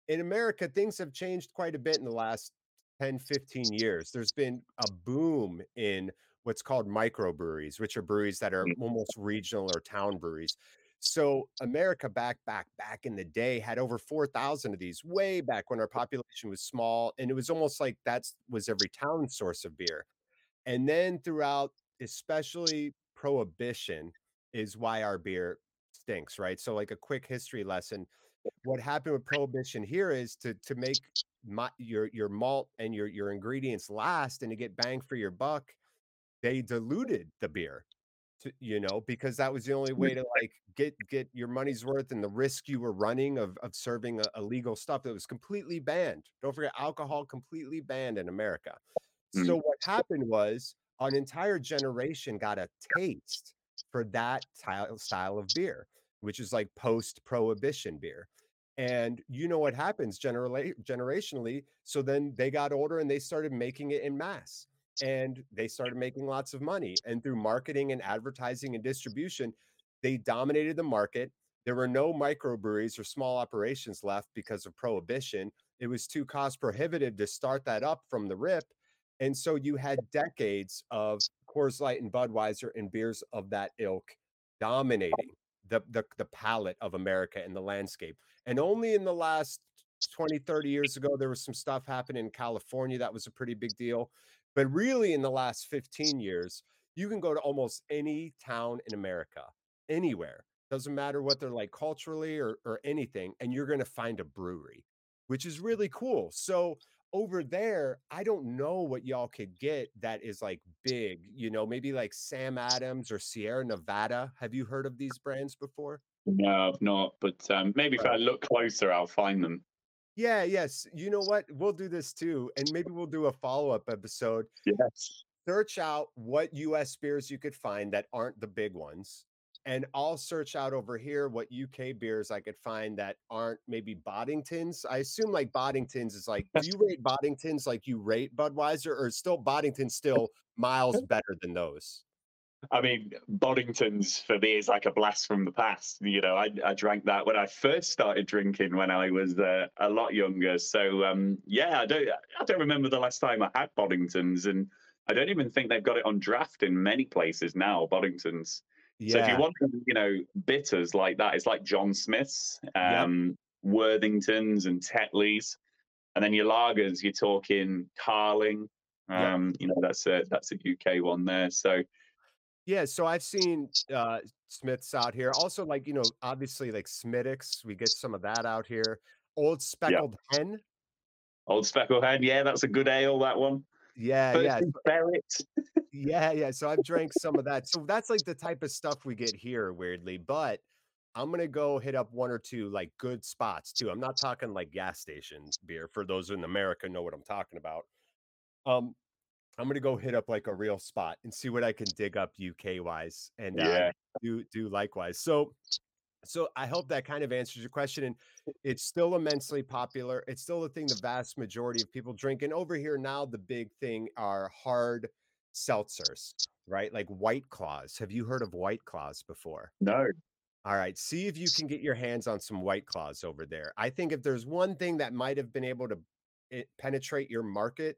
in America, things have changed quite a bit in the last 10, 15 years. There's been a boom in what's called microbreweries, which are breweries that are mm. almost regional or town breweries. So America back back back in the day had over 4,000 of these way back when our population was small and it was almost like that was every town source of beer. And then throughout especially prohibition is why our beer stinks, right? So like a quick history lesson, what happened with prohibition here is to to make my, your your malt and your your ingredients last and to get bang for your buck, they diluted the beer you know, because that was the only way to like get get your money's worth and the risk you were running of of serving illegal stuff that was completely banned. Don't forget, alcohol completely banned in America. Mm. So what happened was an entire generation got a taste for that style style of beer, which is like post prohibition beer. And you know what happens generally generationally. So then they got older and they started making it in mass and they started making lots of money. And through marketing and advertising and distribution, they dominated the market. There were no microbreweries or small operations left because of prohibition. It was too cost prohibitive to start that up from the rip. And so you had decades of Coors Light and Budweiser and beers of that ilk dominating the, the, the palette of America and the landscape. And only in the last 20, 30 years ago, there was some stuff happening in California that was a pretty big deal. But really, in the last 15 years, you can go to almost any town in America, anywhere. Doesn't matter what they're like culturally or, or anything, and you're going to find a brewery, which is really cool. So, over there, I don't know what y'all could get that is like big, you know, maybe like Sam Adams or Sierra Nevada. Have you heard of these brands before? No, I've not. But um, maybe if I look closer, I'll find them. Yeah, yes. You know what? We'll do this too. And maybe we'll do a follow-up episode. Yes. Search out what US beers you could find that aren't the big ones. And I'll search out over here what UK beers I could find that aren't maybe Boddingtons. I assume like Boddingtons is like, do you rate Boddingtons like you rate Budweiser, or still Boddington still miles better than those? I mean, Boddington's for me is like a blast from the past. You know, I, I drank that when I first started drinking when I was uh, a lot younger. So um, yeah, I don't I don't remember the last time I had Boddingtons, and I don't even think they've got it on draft in many places now. Boddingtons. Yeah. So if you want, you know, bitters like that, it's like John Smith's, um, yep. Worthingtons, and Tetleys, and then your lagers, you're talking Carling. Um, yep. You know, that's a that's a UK one there. So yeah, so I've seen uh Smiths out here. Also, like, you know, obviously like Smithwick's, we get some of that out here. Old Speckled Hen. Old Speckled Hen, yeah, that's a good ale, that one. Yeah, yeah. Ferret. yeah, yeah. So I've drank some of that. So that's like the type of stuff we get here, weirdly. But I'm gonna go hit up one or two like good spots too. I'm not talking like gas stations beer. For those in America, know what I'm talking about. Um, I'm gonna go hit up like a real spot and see what I can dig up UK wise and uh, do do likewise. So so I hope that kind of answers your question. And it's still immensely popular. It's still the thing the vast majority of people drink. And over here now, the big thing are hard seltzers, right? Like White Claws. Have you heard of White Claws before? No. All right. See if you can get your hands on some White Claws over there. I think if there's one thing that might have been able to eh, penetrate your market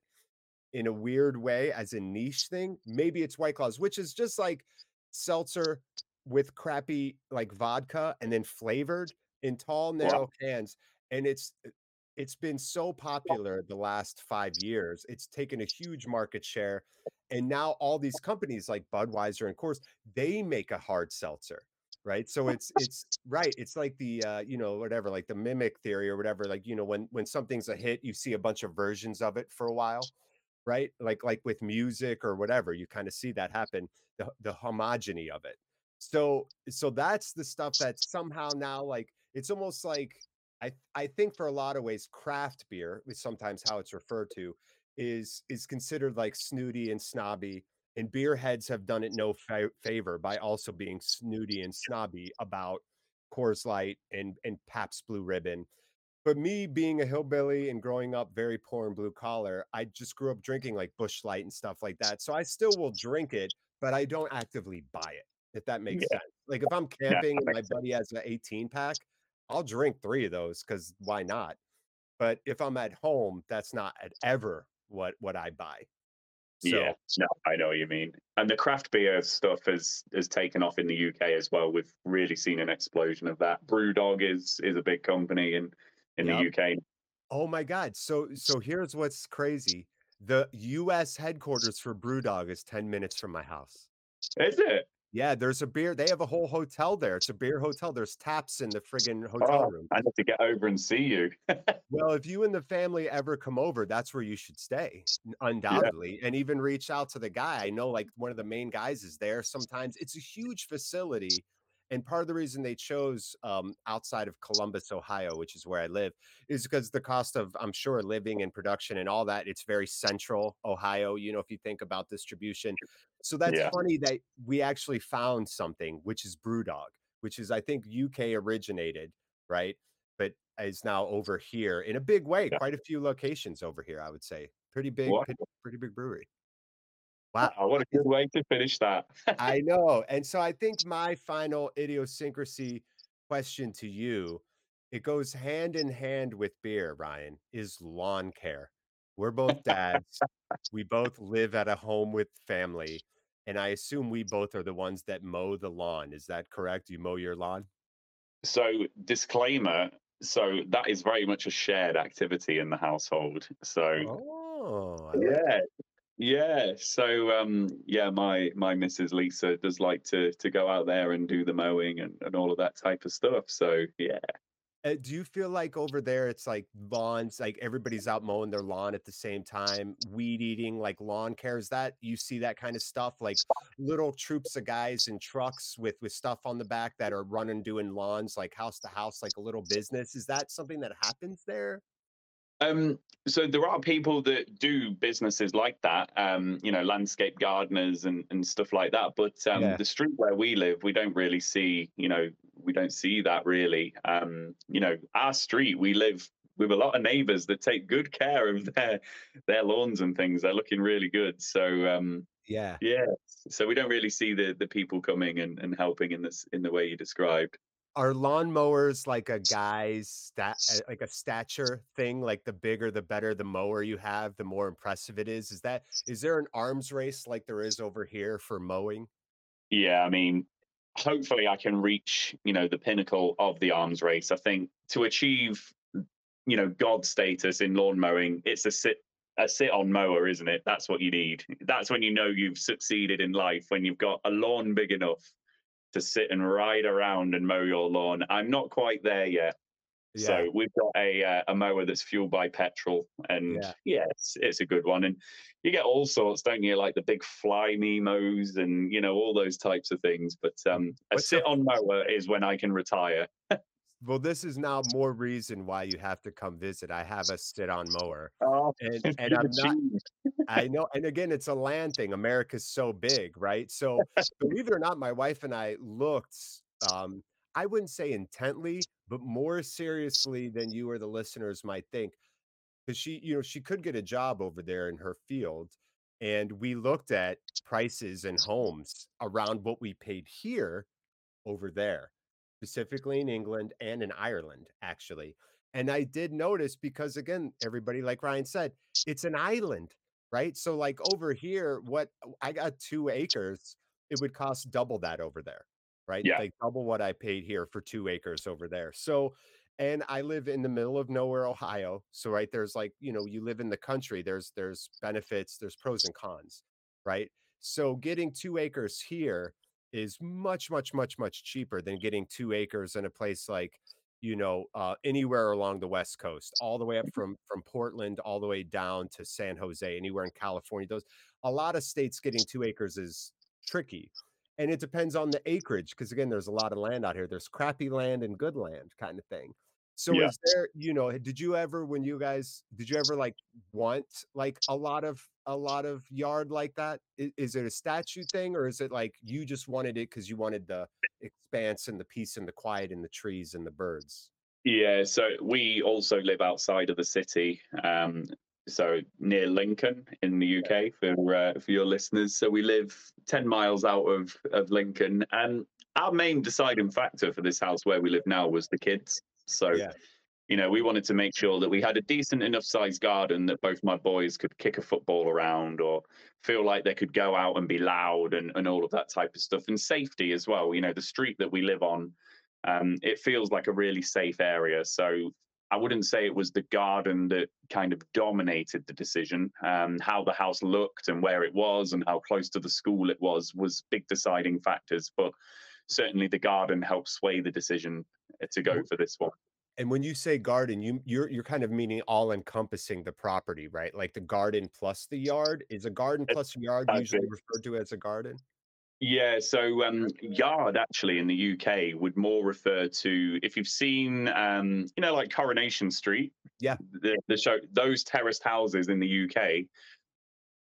in a weird way as a niche thing, maybe it's White Claws, which is just like seltzer with crappy like vodka and then flavored in tall narrow wow. cans and it's uh, it's been so popular the last 5 years it's taken a huge market share and now all these companies like Budweiser and Coors they make a hard seltzer right? So it's it's right it's like the uh you know whatever like the mimic theory or whatever like you know when when something's a hit you see a bunch of versions of it for a while right like like with music or whatever you kind of see that happen the the homogeny of it so so that's the stuff that somehow now like it's almost like I I think for a lot of ways craft beer is sometimes how it's referred to is is considered like snooty and snobby and beer heads have done it no fa- favor by also being snooty and snobby about Coors Light and and Pabst Blue Ribbon. But me being a hillbilly and growing up very poor and blue collar, I just grew up drinking like Busch Light and stuff like that. So I still will drink it, but I don't actively buy it if that makes yeah. sense. Like if I'm camping yeah, and my buddy has an 18 pack, I'll drink three of those because why not? But if I'm at home, that's not ever what what I buy. So, yeah, no, I know what you mean. And the craft beer stuff has has taken off in the UK as well. We've really seen an explosion of that. BrewDog is is a big company in in yep. the UK. Oh my god! So so here's what's crazy: the U.S. headquarters for BrewDog is ten minutes from my house. Is it? Yeah, there's a beer. They have a whole hotel there. It's a beer hotel. There's taps in the friggin' hotel oh, room. I have to get over and see you. well, if you and the family ever come over, that's where you should stay, undoubtedly, yeah. and even reach out to the guy. I know, like one of the main guys is there. Sometimes it's a huge facility and part of the reason they chose um, outside of Columbus, Ohio, which is where I live, is because the cost of, I'm sure, living and production and all that, it's very central Ohio, you know, if you think about distribution. So that's yeah. funny that we actually found something, which is Brewdog, which is, I think, UK originated, right? But is now over here in a big way, yeah. quite a few locations over here, I would say. Pretty big, pretty, pretty big brewery. Wow. what a good way to finish that. I know. And so I think my final idiosyncrasy question to you, it goes hand in hand with beer, Ryan, is lawn care. We're both dads. we both live at a home with family. And I assume we both are the ones that mow the lawn. Is that correct? You mow your lawn? So, disclaimer so that is very much a shared activity in the household. So, oh, yeah, yeah. So um yeah, my my Mrs. Lisa does like to to go out there and do the mowing and, and all of that type of stuff. So yeah. Uh, do you feel like over there it's like lawns, like everybody's out mowing their lawn at the same time, weed eating, like lawn care? Is that you see that kind of stuff, like little troops of guys in trucks with with stuff on the back that are running doing lawns, like house to house, like a little business? Is that something that happens there? Um, so there are people that do businesses like that, um, you know, landscape gardeners and, and stuff like that. But um, yeah. the street where we live, we don't really see, you know, we don't see that really. Um, you know, our street, we live with a lot of neighbors that take good care of their their lawns and things. They're looking really good. So um, yeah, yeah. So we don't really see the the people coming and, and helping in this in the way you described are lawnmowers like a guy's stat like a stature thing? Like the bigger the better the mower you have the more impressive it is? Is that is there an arms race like there is over here for mowing? Yeah i mean hopefully i can reach you know the pinnacle of the arms race. I think to achieve you know god status in lawn mowing it's a sit a sit on mower isn't it? That's what you need. That's when you know you've succeeded in life when you've got a lawn big enough to sit and ride around and mow your lawn. I'm not quite there yet. Yeah. So we've got a uh, a mower that's fueled by petrol, and yeah, yeah it's, it's, a good one. And you get all sorts, don't you? Like the big Flymos, and you know all those types of things. But um, a sit on mower is when I can retire. Well, this is now more reason why you have to come visit. I have a sit on mower, oh, and, and I'm not. I know, and again, it's a land thing. America's so big, right? So believe it or not, my wife and I looked. Um, I wouldn't say intently, but more seriously than you or the listeners might think. Because she, you know, she could get a job over there in her field. And we looked at prices and homes around what we paid here over there, specifically in England and in Ireland, actually. And I did notice because, again, everybody, like Ryan said, it's an island, right? So, like over here, what I got two acres, it would cost double that over there right? Yeah. Like double what I paid here for two acres over there. So, and I live in the middle of nowhere, Ohio. So, right, there's like, you know, you live in the country, there's there's benefits, there's pros and cons, right? So getting two acres here is much, much, much, much cheaper than getting two acres in a place like, you know, uh, anywhere along the West Coast, all the way up from from Portland, all the way down to San Jose, anywhere in California. Those a lot of states getting two acres is tricky and it depends on the acreage because again there's a lot of land out here there's crappy land and good land kind of thing so yeah. is there you know did you ever when you guys did you ever like want like a lot of a lot of yard like that is, is it a statue thing or is it like you just wanted it because you wanted the expanse and the peace and the quiet and the trees and the birds yeah, so we also live outside of the city. Um, so near Lincoln in the UK for uh, for your listeners. So we live ten miles out of of Lincoln, and our main deciding factor for this house where we live now was the kids. So. Yeah. You know, we wanted to make sure that we had a decent enough sized garden that both my boys could kick a football around or feel like they could go out and be loud and, and all of that type of stuff. And safety as well. You know, the street that we live on, um, it feels like a really safe area. So I wouldn't say it was the garden that kind of dominated the decision. Um, how the house looked and where it was and how close to the school it was was big deciding factors. But certainly the garden helped sway the decision uh, to go for this one. And when you say garden, you you're you're kind of meaning all encompassing the property, right? Like the garden plus the yard. Is a garden plus a yard usually referred to as a garden? Yeah, so um, yard actually in the UK would more refer to if you've seen, um, you know, like Coronation Street. Yeah. The, the show those terraced houses in the UK.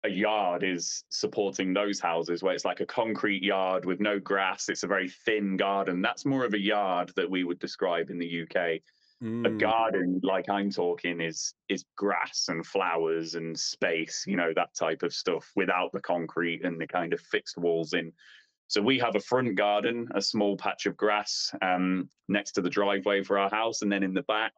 A yard is supporting those houses where it's like a concrete yard with no grass. It's a very thin garden. That's more of a yard that we would describe in the UK. Mm. A garden, like I'm talking, is is grass and flowers and space, you know, that type of stuff without the concrete and the kind of fixed walls in. So we have a front garden, a small patch of grass um, next to the driveway for our house, and then in the back,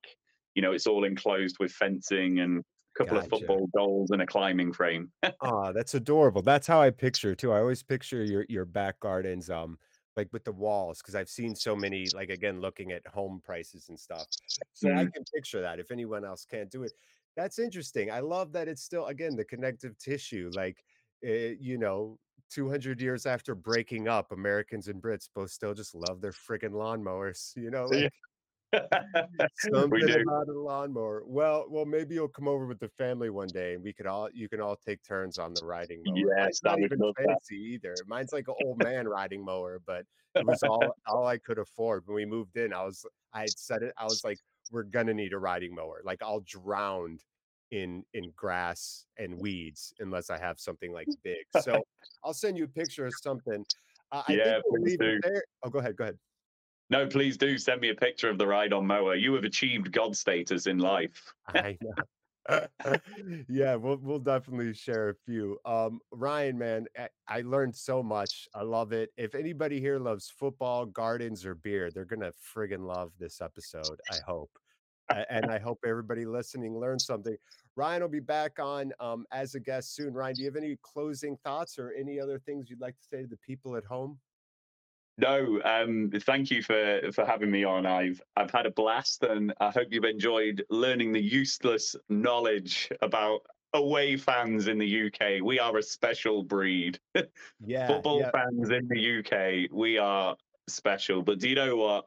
you know, it's all enclosed with fencing and couple gotcha. of football goals and a climbing frame. oh, that's adorable. That's how I picture too. I always picture your your back gardens. Um, like with the walls because I've seen so many like again looking at home prices and stuff. So mm-hmm. I can picture that if anyone else can't do it. That's interesting. I love that it's still again the connective tissue like uh, you know 200 years after breaking up Americans and Brits both still just love their friggin' lawnmowers, you know? Like, Something about a lawnmower. Well, well, maybe you'll come over with the family one day, and we could all you can all take turns on the riding mower. Yes, it's not even fancy either. Mine's like an old man riding mower, but it was all all I could afford. When we moved in, I was I had said it. I was like, we're gonna need a riding mower. Like I'll drown in in grass and weeds unless I have something like big. So I'll send you a picture of something. Uh, I yeah, think we'll leave it there. Oh, go ahead. Go ahead. No, please do send me a picture of the ride on mower. You have achieved God status in life. I know. yeah, we'll we'll definitely share a few. Um, Ryan, man, I, I, learned so much. I love it. If anybody here loves football, gardens, or beer, they're gonna friggin' love this episode. I hope, and I hope everybody listening learns something. Ryan will be back on um, as a guest soon. Ryan, do you have any closing thoughts or any other things you'd like to say to the people at home? No, um, thank you for for having me on. I've I've had a blast, and I hope you've enjoyed learning the useless knowledge about away fans in the UK. We are a special breed. Yeah, football yeah. fans in the UK, we are special. But do you know what?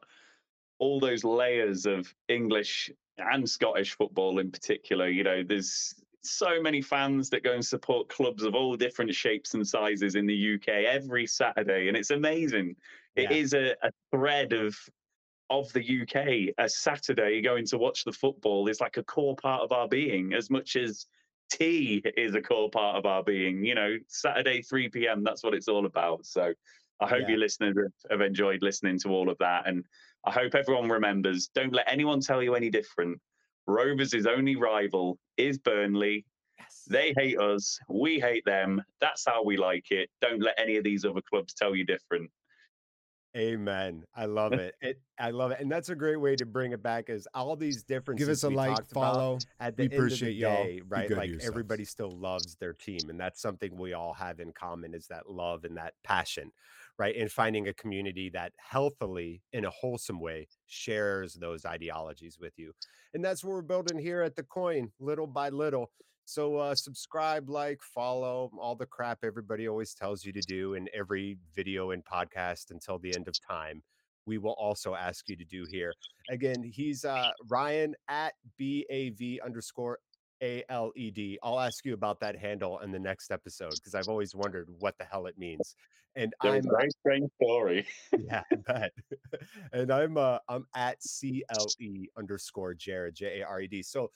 all those layers of English and Scottish football in particular. You know, there's so many fans that go and support clubs of all different shapes and sizes in the UK every Saturday, and it's amazing. Yeah. It is a, a thread of of the UK. A Saturday going to watch the football is like a core part of our being, as much as tea is a core part of our being. You know, Saturday 3 p.m. That's what it's all about. So I hope yeah. your listeners have enjoyed listening to all of that, and I hope everyone remembers. Don't let anyone tell you any different. Rovers' only rival is Burnley. Yes. They hate us. We hate them. That's how we like it. Don't let any of these other clubs tell you different. Amen. I love it. it. I love it. And that's a great way to bring it back is all these differences. Give us a like, follow. At the we appreciate the day, y'all. right? Like everybody still loves their team. And that's something we all have in common is that love and that passion, right? And finding a community that healthily, in a wholesome way, shares those ideologies with you. And that's what we're building here at the coin, little by little. So uh, subscribe, like, follow, all the crap everybody always tells you to do in every video and podcast until the end of time. We will also ask you to do here. Again, he's uh, Ryan at BAV underscore A L E D. I'll ask you about that handle in the next episode because I've always wondered what the hell it means. And I'm a very strange story. yeah, I bet. and I'm uh I'm at CLE underscore Jared J A R E D. So